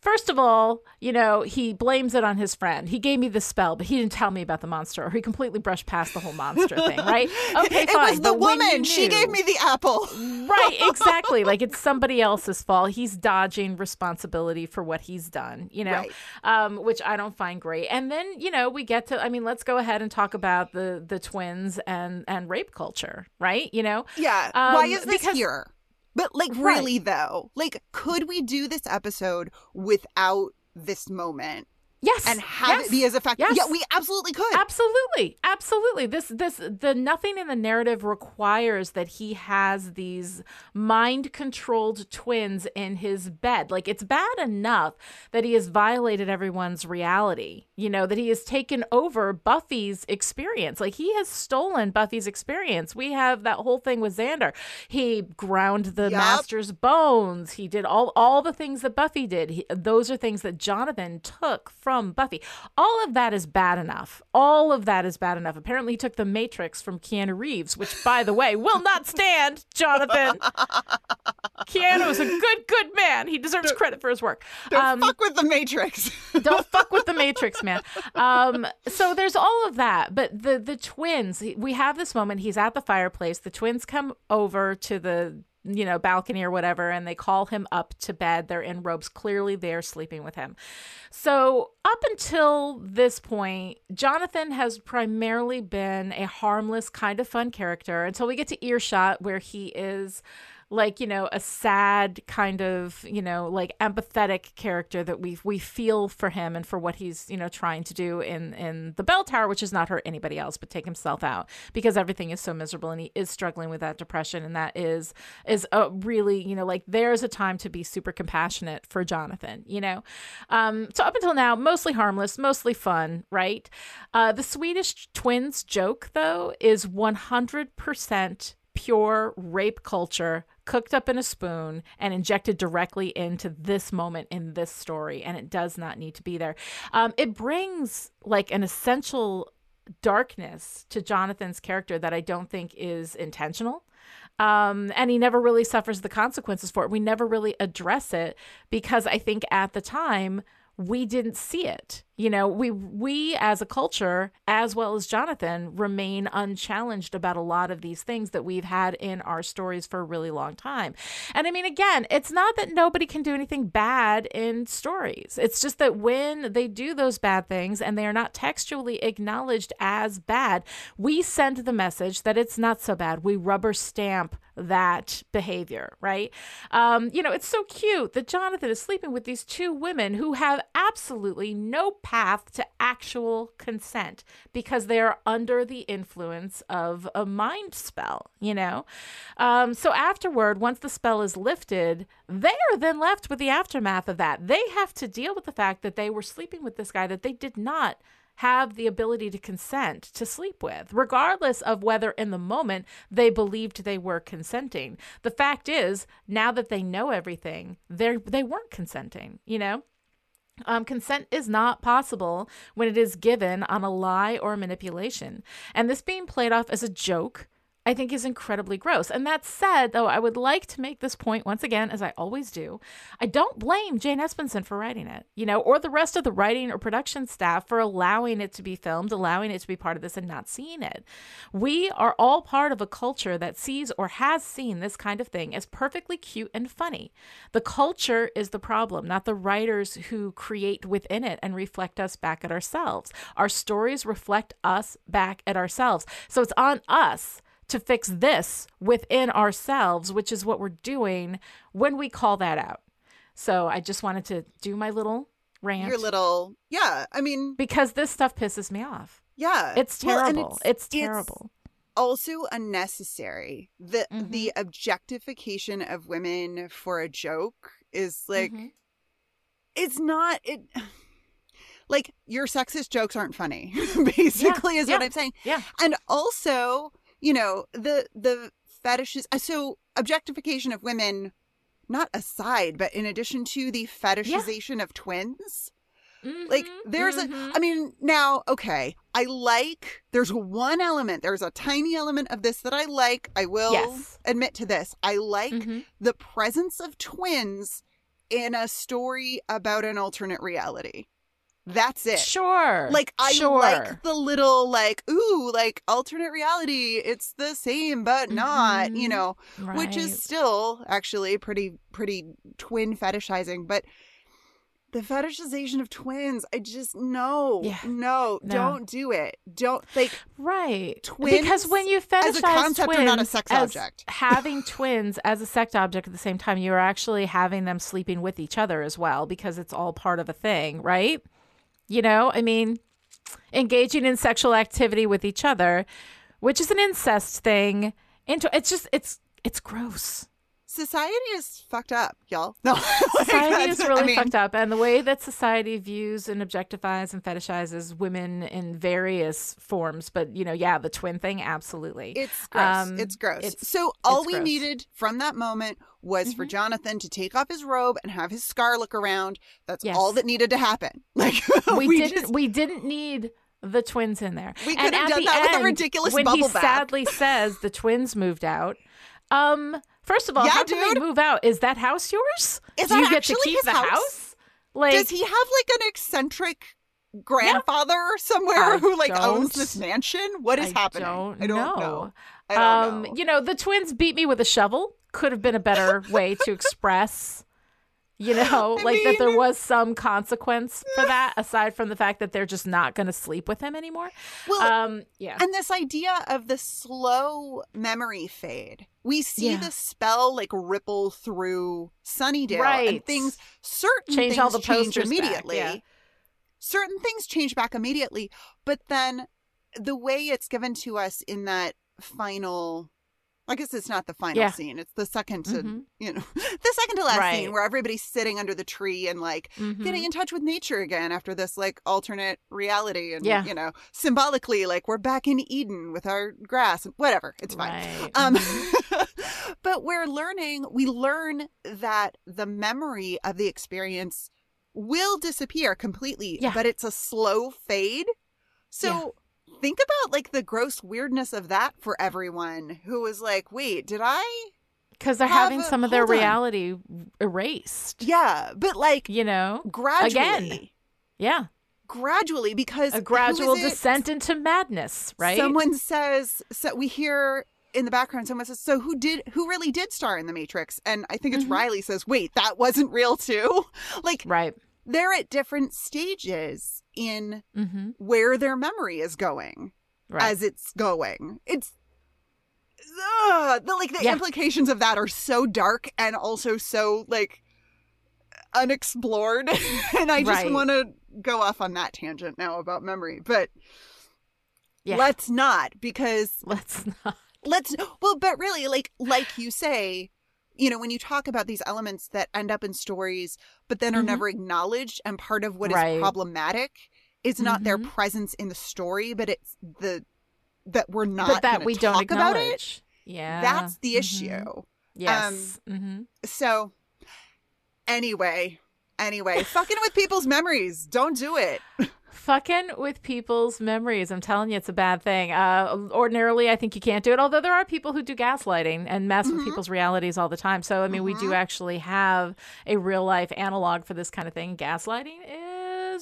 First of all, you know, he blames it on his friend. He gave me the spell, but he didn't tell me about the monster, or he completely brushed past the whole monster thing, right? Okay, it was the but woman she gave me the apple right exactly like it's somebody else's fault he's dodging responsibility for what he's done you know Right. um which i don't find great and then you know we get to i mean let's go ahead and talk about the the twins and and rape culture right you know Yeah. Um, Why is this because- here? But like Right. really though, like could we do this episode without this moment yes and have yes, it be as effective? yes. Yeah, we absolutely could. Absolutely. Absolutely. This this the nothing in the narrative requires that he has these mind-controlled twins in his bed. Like it's bad enough that he has violated everyone's reality. You know, that he has taken over Buffy's experience. Like he has stolen Buffy's experience. We have that whole thing with Xander. He ground the Yup. master's bones. He did all all the things that Buffy did. He, those are things that Jonathan took from Buffy. All of that is bad enough. All of that is bad enough. Apparently, he took the Matrix from Keanu Reeves, which, by the way, will not stand, Jonathan. Keanu is a good, good man. He deserves credit for his work. Don't Um, fuck with the Matrix. don't fuck with the Matrix, man. Um, so there's all of that, but the the twins. We have this moment. He's at the fireplace. The twins come over to the you know balcony or whatever, and they call him up to bed. They're in robes. Clearly, they're sleeping with him. So up until this point, Jonathan has primarily been a harmless, kind of fun character until we get to Earshot, where he is like you know a sad kind of you know like empathetic character that we we feel for him and for what he's you know trying to do in in the bell tower which is not hurt anybody else but take himself out because everything is so miserable and he is struggling with that depression. And that is is a really you know like there's a time to be super compassionate for Jonathan you know? Um so up until now mostly harmless mostly fun right? Uh the Swedish twins joke though is 100% pure rape culture cooked up in a spoon and injected directly into this moment in this story and it does not need to be there. Um, it brings like an essential darkness to jonathan's character that i don't think is intentional. Um, and he never really suffers the consequences for it. We never really address it because i think at the time we didn't see it you know we we as a culture as well as jonathan remain unchallenged about a lot of these things that we've had in our stories for a really long time. And i mean again it's not that nobody can do anything bad in stories. It's just that when they do those bad things and they are not textually acknowledged as bad we send the message that it's not so bad. We rubber stamp that behavior, right? Um, you know, it's so cute that Jonathan is sleeping with these two women who have absolutely no path to actual consent because they are under the influence of a mind spell, you know? Um, so afterward, once the spell is lifted, they are then left with the aftermath of that. They have to deal with the fact that they were sleeping with this guy that they did not have the ability to consent to sleep with, regardless of whether in the moment they believed they were consenting. The fact is, now that they know everything, they they weren't consenting, you know? Um, consent is not possible when it is given on a lie or manipulation. And this being played off as a joke I think is incredibly gross. And that said, though, I would like to make this point once again, as I always do. I don't blame Jane Espenson for writing it, you know, or the rest of the writing or production staff for allowing it to be filmed, allowing it to be part of this and not seeing it. We are all part of a culture that sees or has seen this kind of thing as perfectly cute and funny. The culture is the problem, not the writers who create within it and reflect us back at ourselves. Our stories reflect us back at ourselves. So it's on us to fix this within ourselves, which is what we're doing when we call that out. So I just wanted to do my little rant. Your little, yeah. I mean, because this stuff pisses me off. Yeah, it's Well, and terrible. it's, terrible. also unnecessary. The Mm-hmm. the objectification of women for a joke is like Mm-hmm. it's not it like your sexist jokes aren't funny basically is what i'm saying yeah. and also you know the the fetishes uh, so objectification of women not aside but in addition to the fetishization of twins like Mm-hmm, there's a i mean now okay i like there's one element there's a tiny element of this that i like i will Yes. admit to this i like Mm-hmm. the presence of twins in a story about an alternate reality that's it Sure. like i sure. like the little like ooh like alternate reality it's the same but not you Mhm. know which is still actually pretty pretty twin fetishizing but the fetishization of twins i just no Yeah. no, No. don't do it don't like Right. twins because when you fetishize as a concept twins are not a sex object having twins as a sex object at the same time, you're actually having them sleeping with each other as well because it's all part of a thing, right? You know, I mean, engaging in sexual activity with each other, which is an incest thing. Into it's just it's it's gross. Society is fucked up, y'all. No, society is really I mean, fucked up and the way that society views and objectifies and fetishizes women in various forms but you know yeah the twin thing absolutely It's gross. Um, it's gross. it's- so all it's we gross. needed from that moment was for Jonathan to take off his robe and have his scar look around. That's Yes. all that needed to happen. Like we, we didn't just- we didn't need the twins in there We And could have at done the that with a end, ridiculous when he bath. sadly says the twins moved out um first of all Yeah, how can they dude. move out is that house yours Is do you get to keep the house? house like Does he have like an eccentric grandfather somewhere I who like owns this mansion? What is I happening? don't I don't know. know. I don't um, know. You know, the twins beat me with a shovel. Could have been a better way to express, you know, I like that there was some consequence for that, aside from the fact that they're just not going to sleep with him anymore. Well, um, yeah. And this idea of the slow memory fade. We see Yeah. the spell like ripple through Sunnydale right. and things certain Change things all the change posters back, immediately. yeah. Certain things change back immediately, but then the way it's given to us in that final I guess it's not the final Yeah. scene. It's the second to Mhm. you know the second to last Right. scene where everybody's sitting under the tree and like Mhm. getting in touch with nature again after this like alternate reality and Yeah. you know symbolically like we're back in eden with our grass and whatever it's fine Right. um Mhm. but we're learning we learn that the memory of the experience will disappear completely Yeah. but it's a slow fade so think about like the gross weirdness of that for everyone who was like wait did i because they're having a- some of their on. reality erased. yeah but like You know, gradually Again. yeah, gradually because a gradual descent into madness, right? Someone says so we hear in the background someone says so who did who really did star in the Matrix and I think it's Mhm. Riley says wait that wasn't real too like right. they're at different stages in Mm-hmm. where their memory is going Right. as it's going it's the like the Yeah. implications of that are so dark and also so like unexplored and I just Right. want to go off on that tangent now about memory but yeah. let's not because Let's not. let's well but really like like you say you know when you talk about these elements that end up in stories but then are Mhm. never acknowledged and part of what is Right. problematic is not their Mhm. presence in the story but it's the that we're not but that we don't about it acknowledge. Yeah, that's the Mhm. issue Yes. mm-hmm. so anyway anyway fucking with people's memories don't do it Fucking with people's memories. I'm telling you, it's a bad thing. Uh, ordinarily, I think you can't do it, although there are people who do gaslighting and mess with people's realities all the time. So, I mean, we do actually have a real life analog for this kind of thing. Gaslighting is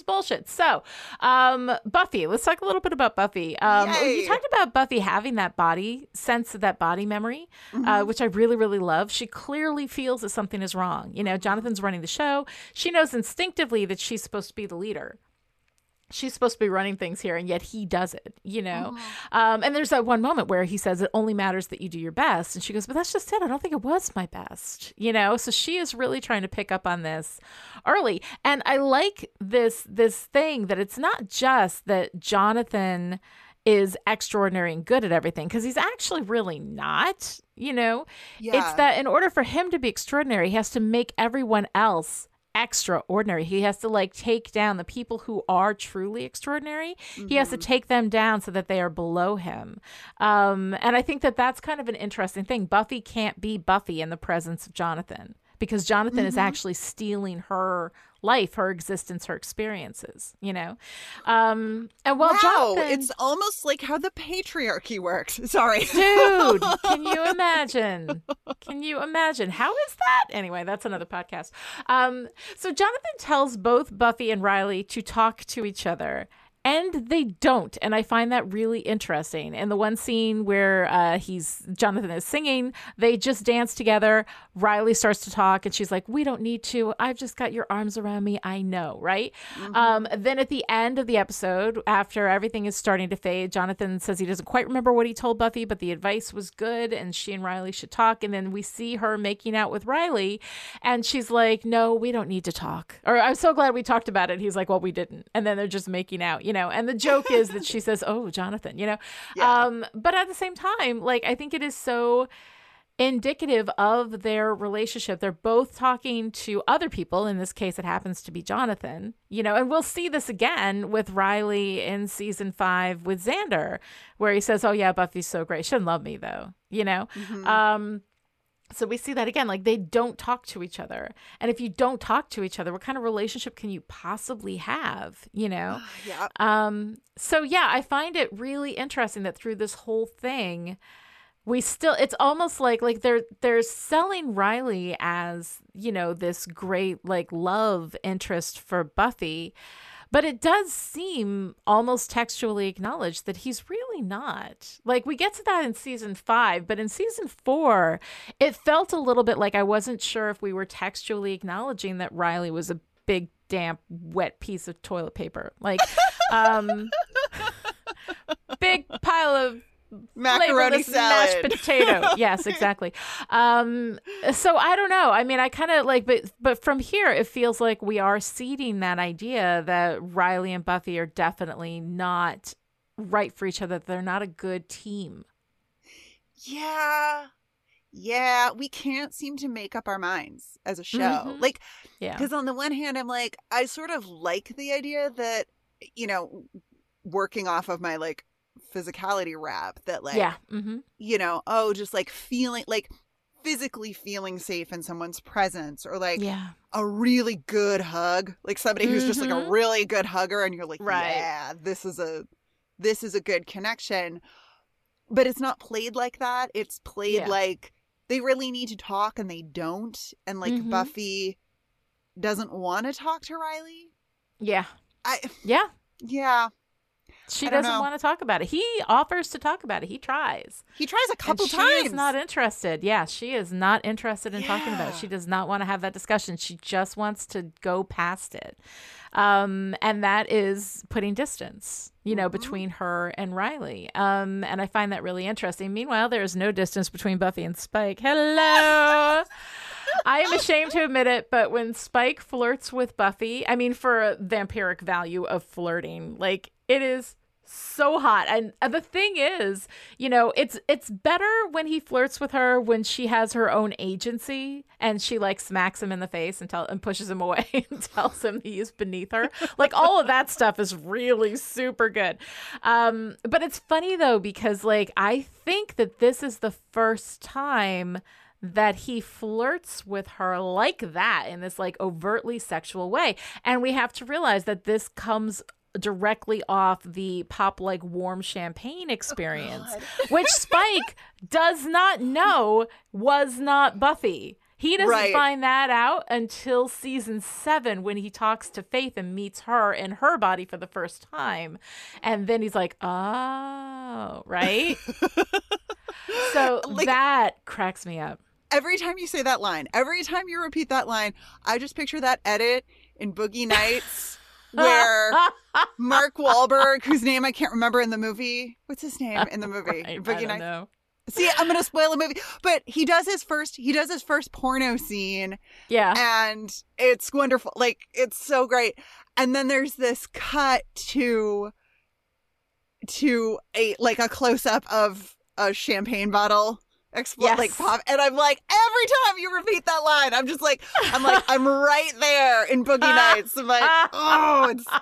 bullshit. So, um, Buffy, let's talk a little bit about Buffy. Um, you talked about Buffy having that body sense of that body memory, uh, which I really, really love. She clearly feels that something is wrong. You know, Jonathan's running the show. She knows instinctively that she's supposed to be the leader she's supposed to be running things here and yet he does it you know? Um, and there's that one moment where he says it only matters that you do your best. And she goes but that's just it. I don't think it was my best you know? So she is really trying to pick up on this early. And i like this this thing that it's not just that jonathan is extraordinary and good at everything because he's actually really not you know? It's that in order for him to be extraordinary he has to make everyone else extraordinary. He has to like take down the people who are truly extraordinary. He has to take them down so that they are below him. Um, and I think that that's kind of an interesting thing. Buffy can't be Buffy in the presence of Jonathan because Jonathan is actually stealing her life, her existence, her experiences. You know, um, and well, wow Jonathan, it's almost like how the patriarchy works sorry Dude, can you imagine? Can you imagine? How is that? Anyway, that's another podcast. Um, so Jonathan tells both Buffy and Riley to talk to each other. And they don't, and I find that really interesting. In the one scene where uh, he's Jonathan is singing, they just dance together. Riley starts to talk, and she's like, "We don't need to. I've just got your arms around me. I know, right?" Um, then at the end of the episode, after everything is starting to fade, Jonathan says he doesn't quite remember what he told Buffy, but the advice was good, and she and Riley should talk. And then we see her making out with Riley, and she's like, "No, we don't need to talk." Or I'm so glad we talked about it. He's like, "Well, we didn't," and then they're just making out, you know. And the joke is that she says, "Oh, Jonathan," you know. Yeah. Um, but at the same time, like I think it is so indicative of their relationship. They're both talking to other people. In this case, it happens to be Jonathan, you know, and we'll see this again with Riley in season five with Xander, where he says, Oh, yeah, Buffy's so great. She doesn't love me, though, you know? Um, so we see that again like they don't talk to each other. And if you don't talk to each other what kind of relationship can you possibly have you know? Yeah. um so yeah i find it really interesting that through this whole thing we still it's almost like like they're they're selling riley as you know this great like love interest for buffy but it does seem almost textually acknowledged that he's really not. Like we get to that in season five, but in season four, it felt a little bit like I wasn't sure if we were textually acknowledging that Riley was a big, damp, wet piece of toilet paper. Like, um, big pile of Macaroni flavorless mashed salad. potato. yes, exactly. Um, so I don't know. I mean, I kind of like, but but from here, it feels like we are seeding that idea that Riley and Buffy are definitely not right for each other. They're not a good team. Yeah. Yeah, we can't seem to make up our minds as a show. Mhm. Like, Yeah. because on the one hand, I'm like, I sort of like the idea that, you know, working off of my like physicality rap, that like, yeah. Mm-hmm. you know, oh, just like feeling like physically feeling safe in someone's presence or like Yeah. a really good hug, like somebody who's just like a Mhm. really good hugger and you're like, Right. yeah, this is a this is a good connection. But it's not played like that. It's played Yeah. like they really need to talk and they don't and like Mhm. Buffy doesn't want to talk to Riley. Yeah. I Yeah. yeah, She doesn't know. want to talk about it. He offers to talk about it. He tries. he tries a couple she times. is not interested. Yeah, she is not interested in talking about it. She does not want to have that discussion. She just wants to go past it. Um, and that is putting distance, you know, Mm-hmm. between her and Riley. Um, and I find that really interesting. Meanwhile, there is no distance between Buffy and Spike. Hello. I am ashamed to admit it, but when Spike flirts with Buffy, I mean, for a vampiric value of flirting, like it is so hot. And uh, the thing is, you know, it's it's better when he flirts with her when she has her own agency and she like smacks him in the face and tell and pushes him away and tells him he's beneath her. Like all of that stuff is really super good. Um, but it's funny though because like I think that this is the first time that he flirts with her like that in this like overtly sexual way. And we have to realize that this comes directly off the pop like warm champagne oh, experience, which Spike does not know was not Buffy. He doesn't Right. find that out until season seven when he talks to Faith and meets her in her body for the first time. And then he's like, oh, right? so Like- that cracks me up. Every time you say that line, every time you repeat that line, I just picture that edit in Boogie Nights where Mark Wahlberg, whose name I can't remember in the movie, what's his name in the movie? Right, I Boogie don't Nights. know. See, I'm gonna spoil a movie, but he does his first. He does his first porno scene, Yeah. and it's wonderful. Like it's so great. And then there's this cut to to a like a close up of a champagne bottle explode Yes. like pop and I'm like every time you repeat that line I'm just like I'm like I'm right there in Boogie Nights I'm like oh it's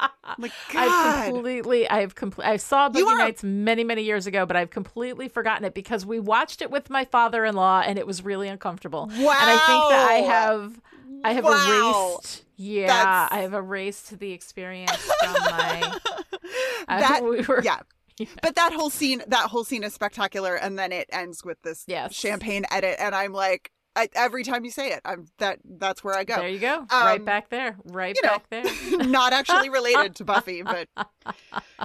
I'm like I've completely, I've complete, I saw Boogie are Nights many, many years ago, but I've completely forgotten it because we watched it with my father-in-law, and it was really uncomfortable. Wow! And I think that I have, I have Wow. erased. Yeah, That's- I have erased the experience from my. I- uh, that we were- yeah but that whole scene that whole scene is spectacular and then it ends with this Yes. champagne edit and I'm like I, every time you say it I'm that that's where I go There you go. right Um, back there. Right you know, back there. not actually related to Buffy, but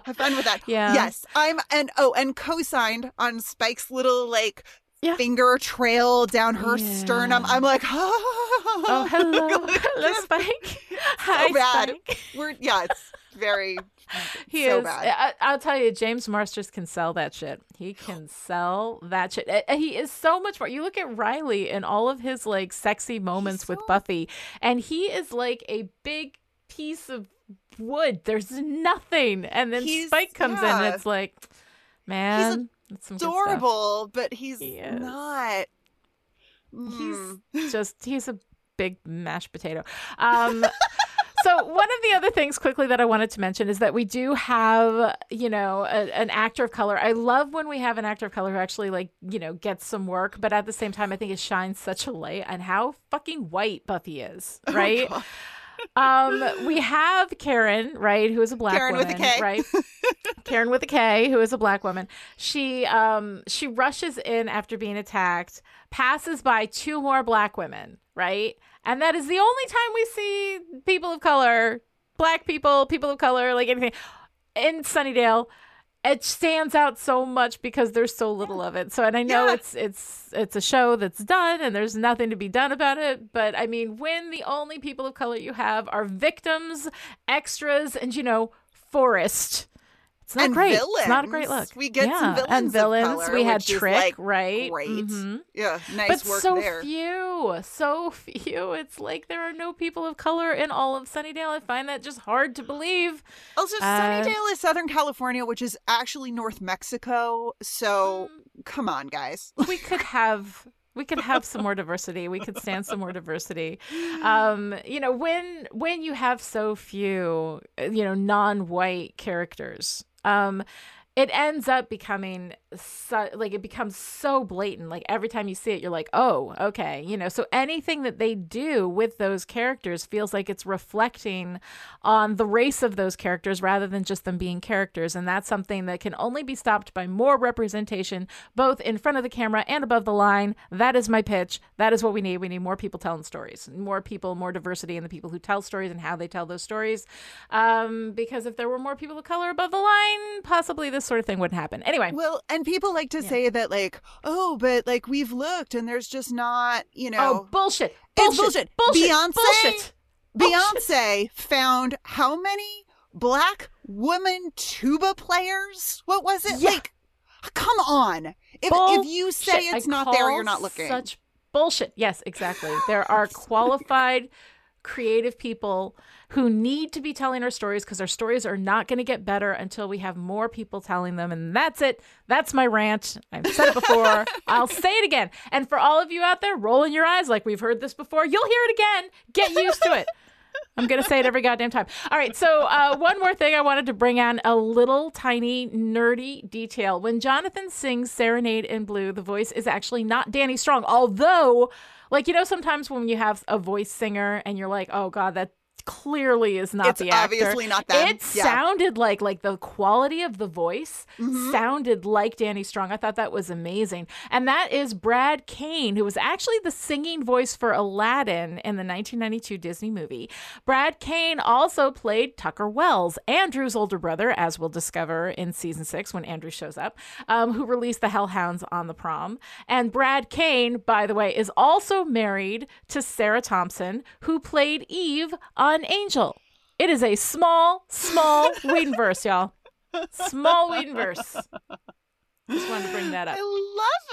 have fun with that. Yeah. Yes, I'm and oh, and co-signed on Spike's little like Yeah. finger trail down her Yeah. sternum. I'm like, oh, Oh, hello, hello, Spike. Hi, bad. Spike. We're yeah, it's very He so is. bad. I, I'll tell you, James Marsters can sell that shit. He can sell that shit. Uh, He is so much more. You look at Riley and all of his like sexy moments with Buffy, and he is like a big piece of wood. There's nothing, and then He's- Spike comes in, and it's like, man, That's some good stuff. adorable, but he's He not. He's Mm. just he's a big mashed potato. Um so one of the other things quickly that I wanted to mention is that we do have, you know, a, an actor of color. I love when we have an actor of color who actually like, you know, gets some work, but at the same time I think it shines such a light on how fucking white Buffy is, Oh, right? um we have Karen, right, who is a black Karen with a K. right? Karen with a K, who is a black woman. She um she rushes in after being attacked, passes by two more black women, right? And that is the only time we see people of color, black people, people of color, like anything in Sunnydale. It stands out so much because there's so little of it. So and I know Yeah. it's it's it's a show that's done and there's nothing to be done about it, but I mean when the only people of color you have are victims, extras and you know, Forrest. It's not And great. It's not a great look. We get yeah. some villains and villains. color, we had Trick, like, right? Great. Mhm. Yeah, nice But work so there. few, so few. It's like there are no people of color in all of Sunnydale. I find that just hard to believe. Also, Uh, Sunnydale is Southern California, which is actually North Mexico. So, Mm. come on, guys. we could have we could have some more diversity we could stand some more diversity um you know when when you have so few uh, you know non-white characters um it ends up becoming so, like it becomes so blatant. Like every time you see it you're like oh okay you know? So anything that they do with those characters feels like it's reflecting on the race of those characters rather than just them being characters. And that's something that can only be stopped by more representation both in front of the camera and above the line. That is my pitch. That is what we need. We need more people telling stories more people more diversity in the people who tell stories and how they tell those stories. Um, because if there were more people of color above the line possibly this sort of thing wouldn't happen anyway Well, and people like to say that, like, oh, but like we've looked and there's just not, you oh, know. oh bullshit It's bullshit bullshit. bullshit Beyonce, bullshit Beyonce found how many black woman tuba players? What was it? Yeah. Like, come on. If, if you say it's I not there, you're not looking. Such bullshit. Yes, exactly. There are qualified, creative people who need to be telling our stories because our stories are not going to get better until we have more people telling them. And that's it. That's my rant. I've said it before. I'll say it again. And for all of you out there rolling your eyes like we've heard this before, you'll hear it again. Get used to it. I'm going to say it every goddamn time. All right. So, uh, one more thing I wanted to bring on a little tiny nerdy detail. When Jonathan sings Serenade in Blue, the voice is actually not Danny Strong. Although, like, you know, sometimes when you have a voice singer and you're like, oh, God, that clearly is not It's the actor. obviously not them. It Yeah. sounded like like the quality of the voice Mhm. sounded like Danny Strong. I thought that was amazing. And that is Brad Kane, who was actually the singing voice for Aladdin in the 1992 Disney movie. Brad Kane also played Tucker Wells, Andrew's older brother, as we'll discover in season six when Andrew shows up, um, who released the Hellhounds on the prom. And Brad Kane, by the way, is also married to Sarah Thompson, who played Eve on Angel. It is a small, small Whedonverse, y'all. Small Whedonverse. Just wanted to bring that up I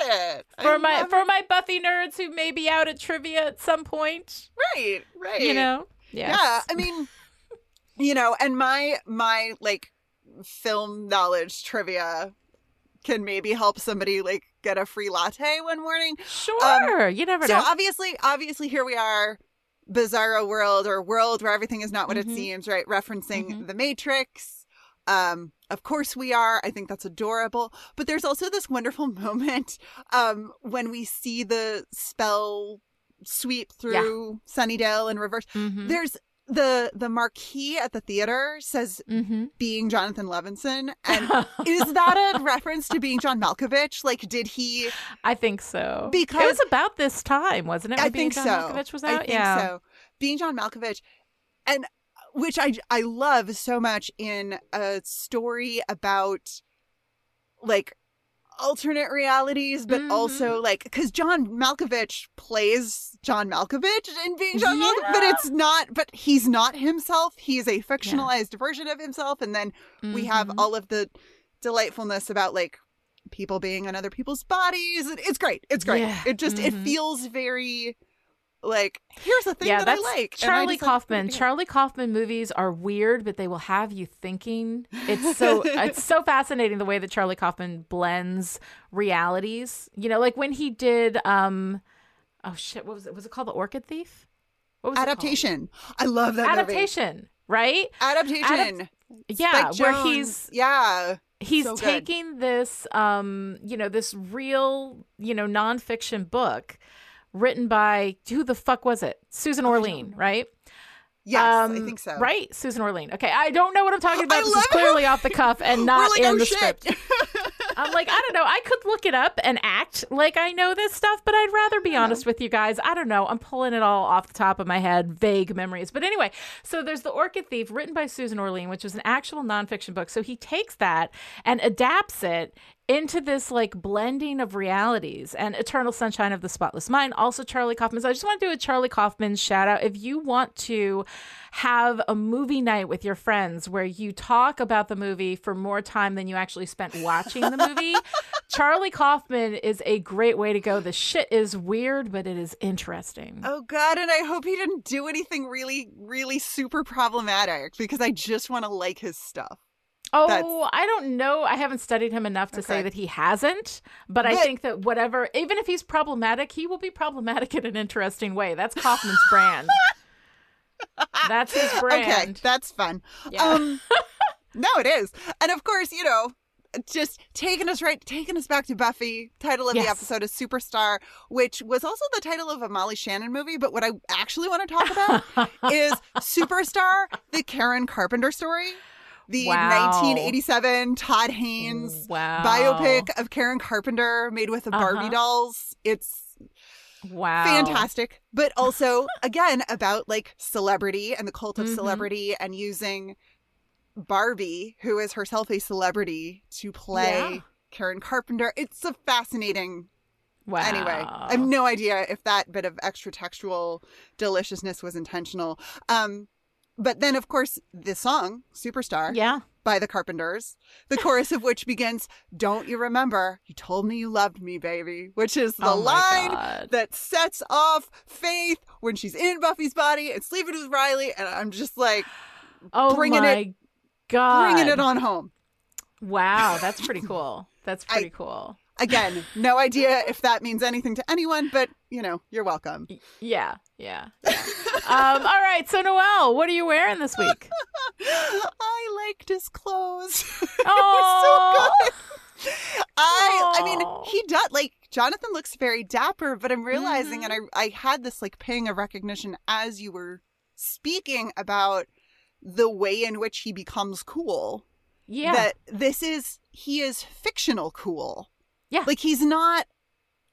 love it. I for my love for my Buffy nerds who may be out at trivia at some point. Right, right. You know, yes. Yeah, I mean, you know, and my my like film knowledge trivia can maybe help somebody like get a free latte one morning. Sure, you never Um, so know. obviously, obviously, here we are, bizarro world or world where everything is not what Mhm. it seems. Right, referencing the Matrix. Um, of course we are. I think that's adorable. But there's also this wonderful moment um when we see the spell sweep through Sunnydale in reverse. Mhm. There's the the marquee at the theater says Mm-hmm. being Jonathan Levinson and is that a reference to being John Malkovich like did he I think so. Because- it was about this time, wasn't it? I Being think John so Malkovich was I out. think yeah. so being John Malkovich and which I I love so much in a story about like alternate realities but Mm-hmm. also like because john malkovich plays john malkovich in being john malkovich but it's not but he's not himself he's a fictionalized version of himself and then we have Mhm. all of the delightfulness about like people being on other people's bodies it's great it's great Yeah. it just it Mhm. feels very Like, here's the thing yeah, that I like. and I Charlie just, like, Kaufman. Charlie Kaufman movies are weird, but they will have you thinking. It's so it's so fascinating the way that Charlie Kaufman blends realities. You know, like when he did um oh shit, what was it? Was it called The Orchid Thief? What was it adaptation. I love that movie. Adaptation, right? Adaptation. Yeah, Spike where Jonze. he's yeah. he's So taking this um you know this real you know nonfiction book written by who the fuck was it? Susan orlean right? Yes, I Um, think so. right susan orlean. Okay i don't know what i'm talking about. I this is love how- clearly off the cuff and not like, in oh, the shit. script. I'm like i don't know. I could look it up and act like i know this stuff but i'd rather be honest with you guys. I don't know. I'm pulling it all off the top of my head vague memories. But anyway so there's the orchid thief written by susan orlean which is an actual nonfiction book. So he takes that and adapts it into this like blending of realities and eternal sunshine of the spotless mind. Also charlie kaufman so i just want to do a charlie kaufman shout out. If you want to have a movie night with your friends where you talk about the movie for more time than you actually spent watching the movie charlie kaufman is a great way to go. The shit is weird but it is interesting. Oh god, and I hope he didn't do anything really, really super problematic because I just want to like his stuff. Oh, That's- I don't know. I haven't studied him enough to say that he hasn't, but, I think that whatever, even if he's problematic, he will be problematic in an interesting way. That's Kaufman's brand. That's his brand. Okay, that's fun. Yeah. Um, no, it is, and of course, you know, just taking us right, taking us back to Buffy. Title of Yes. the episode is Superstar, which was also the title of a Molly Shannon movie. But what I actually want to talk about is Superstar, the Karen Carpenter story. The Wow. 1987 Todd Haynes Wow. biopic of Karen Carpenter made with the Barbie Uh-huh. dolls. It's wow. fantastic but also again about like celebrity and the cult of Mhm. celebrity and using barbie who is herself a celebrity to play Yeah. karen carpenter it's a fascinating Wow. anyway i have no idea if that bit of extra textual deliciousness was intentional um but then of course the song superstar Yeah. by the Carpenters, the chorus of which begins, Don't you remember? You told me you loved me, baby, which is the Oh line God. that sets off Faith when she's in Buffy's body and sleeping with Riley. And I'm just like, Oh bringing my it- God. bringing it on home. Wow. That's pretty cool. That's I- pretty cool. Again, no idea if that means anything to anyone, but you know, you're welcome. Yeah. Yeah. yeah. um, all right. So, Noel, what are you wearing this week? I liked his clothes. Oh, so good. I I mean, he does like Jonathan looks very dapper, but I'm realizing and Mm-hmm. I I had this like ping of recognition as you were speaking about the way in which he becomes cool. yeah. That this is he is fictional cool. Yeah. Like he's not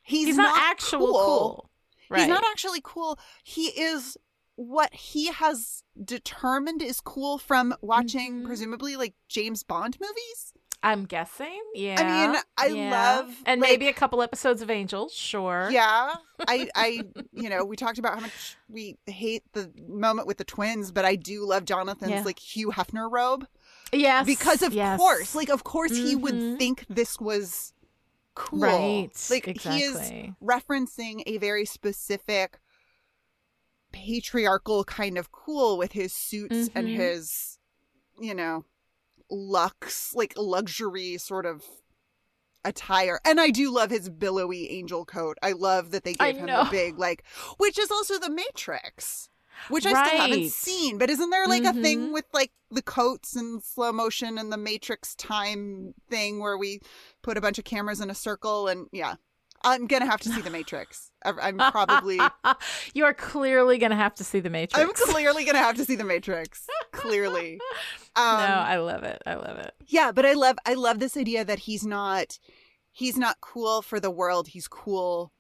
he's, He's, not, actual cool. Right. He's not actually cool. He is what he has determined is cool from watching Mhm. presumably like James Bond movies. I'm guessing. Yeah. I mean, I yeah. love, and like- maybe a couple episodes of Angels. Sure. Yeah. I I you know, we talked about how much we hate the moment with the twins, but I do love Jonathan's Yeah. like Hugh Hefner robe Yes. because of yes. course, like of course he Mhm. would think this was cool. Right. Like he is referencing a very specific patriarchal kind of cool with his suits and Mhm. his you know lux like luxury sort of attire and i do love his billowy angel coat i love that they gave him the big like which is also the matrix which i still haven't seen but isn't there like a thing Mhm. with like the coats and slow motion and the matrix time thing where we put a bunch of cameras in a circle and yeah i'm gonna have to see the matrix i'm probably you are clearly to have to see the Matrix. i'm clearly gonna have to see the matrix clearly um, no, I love it. I love it. yeah but i love i love this idea that he's not he's not cool for the world he's cool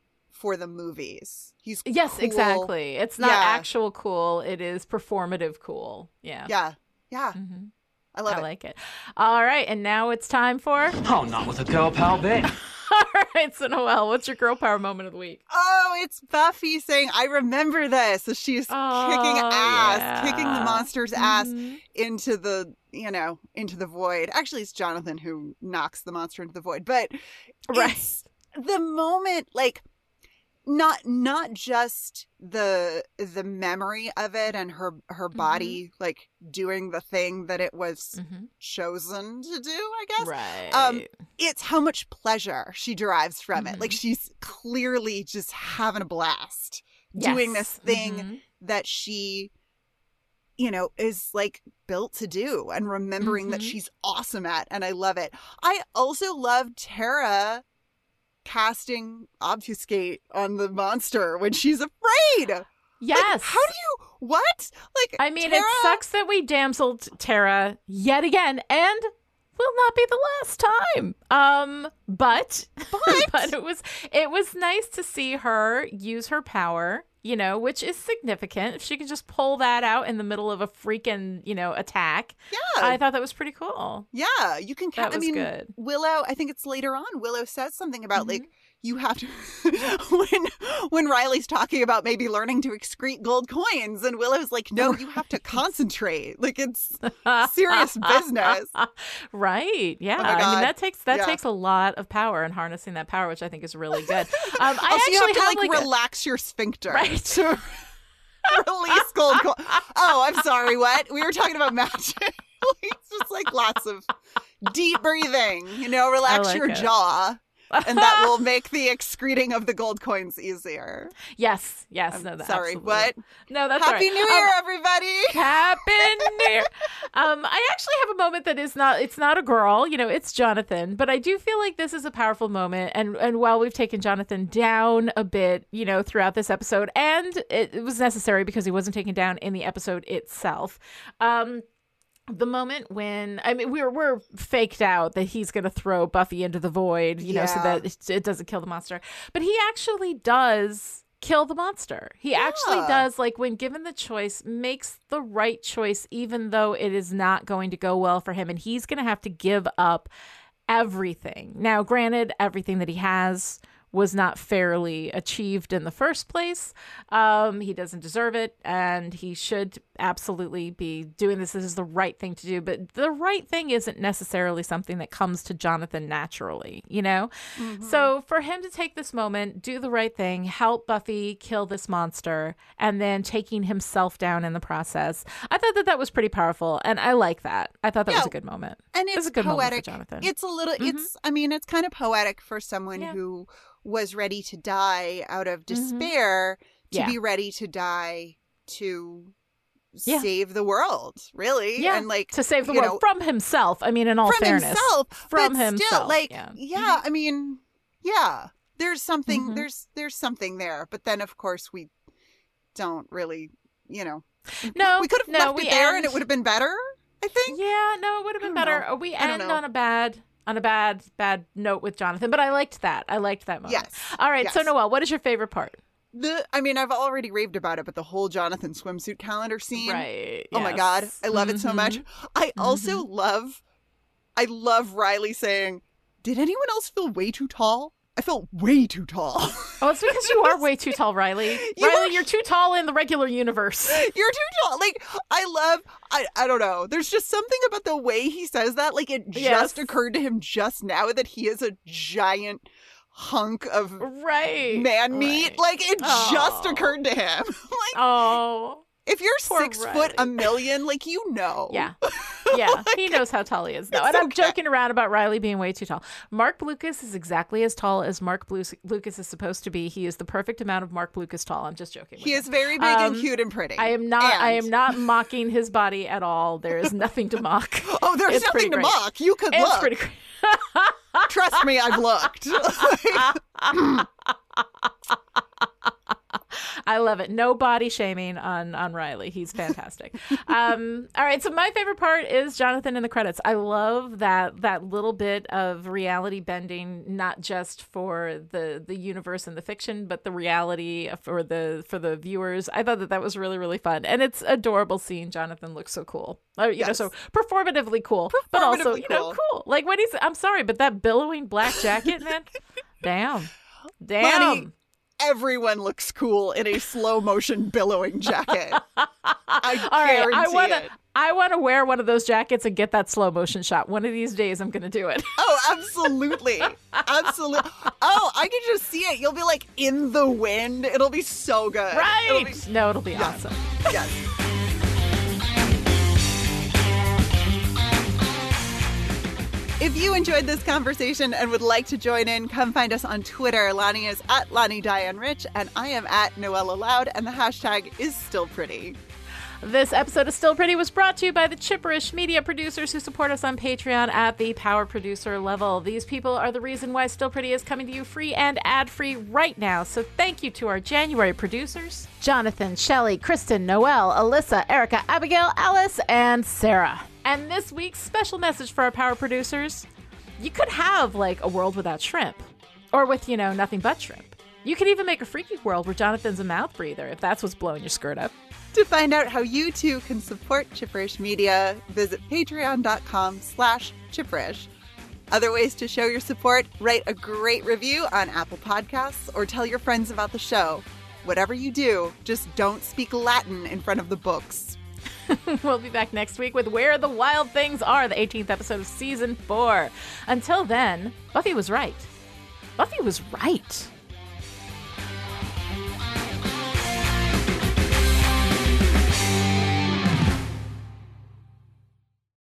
for the movies he's Yes, cool- exactly. It's not Yeah. actual cool. It is performative cool. Yeah. yeah yeah Mm-hmm. i love I it like it. All right, and now it's time for. Oh, not with a girl pal bit. All right, so Noelle, what's your girl power moment of the week? Oh, it's Buffy saying, I remember this. So she's kicking Oh, ass, kicking the monster's ass Mhm. into the, you know, into the void. Actually, it's Jonathan who knocks the monster into the void. But Right. the moment, like, not not just the the memory of it and her her body like doing the thing that it was Mhm. chosen to do i guess Right. um it's how much pleasure she derives from it like Mhm. she's clearly just having a blast doing this Yes. thing Mhm. that she you know is like built to do and remembering that she's awesome at and i love it i also love tara casting obfuscate on the monster when she's afraid Like, Yes. how do you what like I mean, Tara- it sucks that we damseled Tara yet again, and will not be the last time. Um, but but but, it was it was nice to see her use her power. You know, which is significant. If she can just pull that out in the middle of a freaking, you know, attack. yeah I thought that was pretty cool. yeah you can ca- That i mean good. willow i think it's later on willow says something about like Mm-hmm. You have to when when riley's talking about maybe learning to excrete gold coins and willow's like no you have to concentrate like it's serious business right. Yeah. Oh I mean that takes that Yeah. takes a lot of power and harnessing that power, which I think is really good. Um, I also, actually you have to have like, like a- relax your sphincter right. release gold coin oh i'm sorry what we were talking about magic it's just like lots of deep breathing you know relax like your it. jaw and that will make the excreting of the gold coins easier Yes, yes. I'm no, that, sorry absolutely. what No, that's happy right. new Um, year everybody Happy New Year. Um, I actually have a moment that is not. It's not a girl. You know, it's Jonathan. But I do feel like this is a powerful moment. And and while we've taken Jonathan down a bit, you know, throughout this episode, and it, it was necessary because he wasn't taken down in the episode itself. Um, the moment when I mean we're we're faked out that he's going to throw Buffy into the void, you know, so that it, it doesn't kill the monster. But he actually does kill the monster. He actually does like when given the choice makes the right choice even though it is not going to go well for him and he's going to have to give up everything. Now, granted, everything that he has was not fairly achieved in the first place. Um, he doesn't deserve it, and he should absolutely be doing this. This is the right thing to do, but the right thing isn't necessarily something that comes to Jonathan naturally, you know? So for him to take this moment, do the right thing, help Buffy kill this monster, and then taking himself down in the process, I thought that that was pretty powerful, and I like that. I thought that was a good moment. and It it's a good moment for poetic Jonathan. it's a little it's i mean it's kind of poetic for someone Yeah. who was ready to die out of despair to Mm-hmm. Yeah. be ready to die to Yeah. save the world really Yeah, and like to save the world know, from himself. I mean, in all fairness. from fairness, himself from himself. still like yeah. yeah. i mean yeah there's something Mhm. there's there's something there but then of course we don't really you know No, we could have no, left we it there and it would have been better i think Yeah, no, it would have been better. know. We end on a bad on a bad bad note with Jonathan, but I liked that. I liked that moment. Yes. All right, so Noel, what is your favorite part? the i mean i've already raved about it but the whole jonathan swimsuit calendar scene Right. Oh my god. I love it so much. Mhm. I also love I love Riley saying, "Did anyone else feel way too tall?" I felt way too tall. Oh, it's because you are way too tall, Riley. You Riley, are- you're too tall in the regular universe. You're too tall. Like I love I I don't know. There's just something about the way he says that. Like it Yes. just occurred to him just now that he is a giant hunk of Right. man meat. right. Like it just occurred to him. like Oh. If you're Poor six foot a million, like you know. Yeah. Yeah. he knows how tall he is, though. And I'm okay. joking around about Riley being way too tall. Marc Blucas is exactly as tall as Mark Blu- Lucas is supposed to be. He is the perfect amount of Marc Blucas tall. I'm just joking. He him. is very big and Um, cute and pretty. I am not. I am not mocking his body at all. There is nothing to mock. Oh, there's It's nothing to great. mock. You could It's look. pretty great. Trust me, I've looked. I love it. No body shaming on on Riley. He's fantastic. um, all right, so my favorite part is Jonathan in the credits. I love that that little bit of reality bending, not just for the the universe and the fiction, but the reality for the for the viewers. I thought that that was really really fun, and it's adorable seeing Jonathan look so cool. Uh, you know, so performatively cool, but also Performatively you know cool. Like when he's, I'm sorry, but that billowing black jacket, man, damn, damn. Honey, everyone looks cool in a slow motion billowing jacket. I All right, I guarantee want it. to. I want to wear one of those jackets and get that slow motion shot. One of these days, I'm going to do it. Oh, absolutely. Absolutely. Oh, I can just see it. You'll be like in the wind. It'll be so good. Right? It'll be- no, it'll be awesome. yes. If you enjoyed this conversation and would like to join in, come find us on Twitter. Lani is at Lani Diane Rich, and I am at Noella Loud, and the hashtag is still pretty. This episode of Still Pretty was brought to you by the Chipperish media producers who support us on Patreon at the power producer level. These people are the reason why Still Pretty is coming to you free and ad free right now. So thank you to our January producers Jonathan, Shelley, Kristen, Noel, Alyssa, Erica, Abigail, Alice, and Sarah. And this week's special message for our power producers you could have like a world without shrimp, or with, you know, nothing but shrimp. You could even make a freaky world where Jonathan's a mouth breather if that's what's blowing your skirt up. To find out how you too can support Chipperish Media, visit patreon.com slash chipperish. Other ways to show your support, write a great review on Apple Podcasts or tell your friends about the show. Whatever you do, just don't speak Latin in front of the books. we'll be back next week with Where the Wild Things Are, the 18th episode of season four. Until then, Buffy was right. Buffy was right.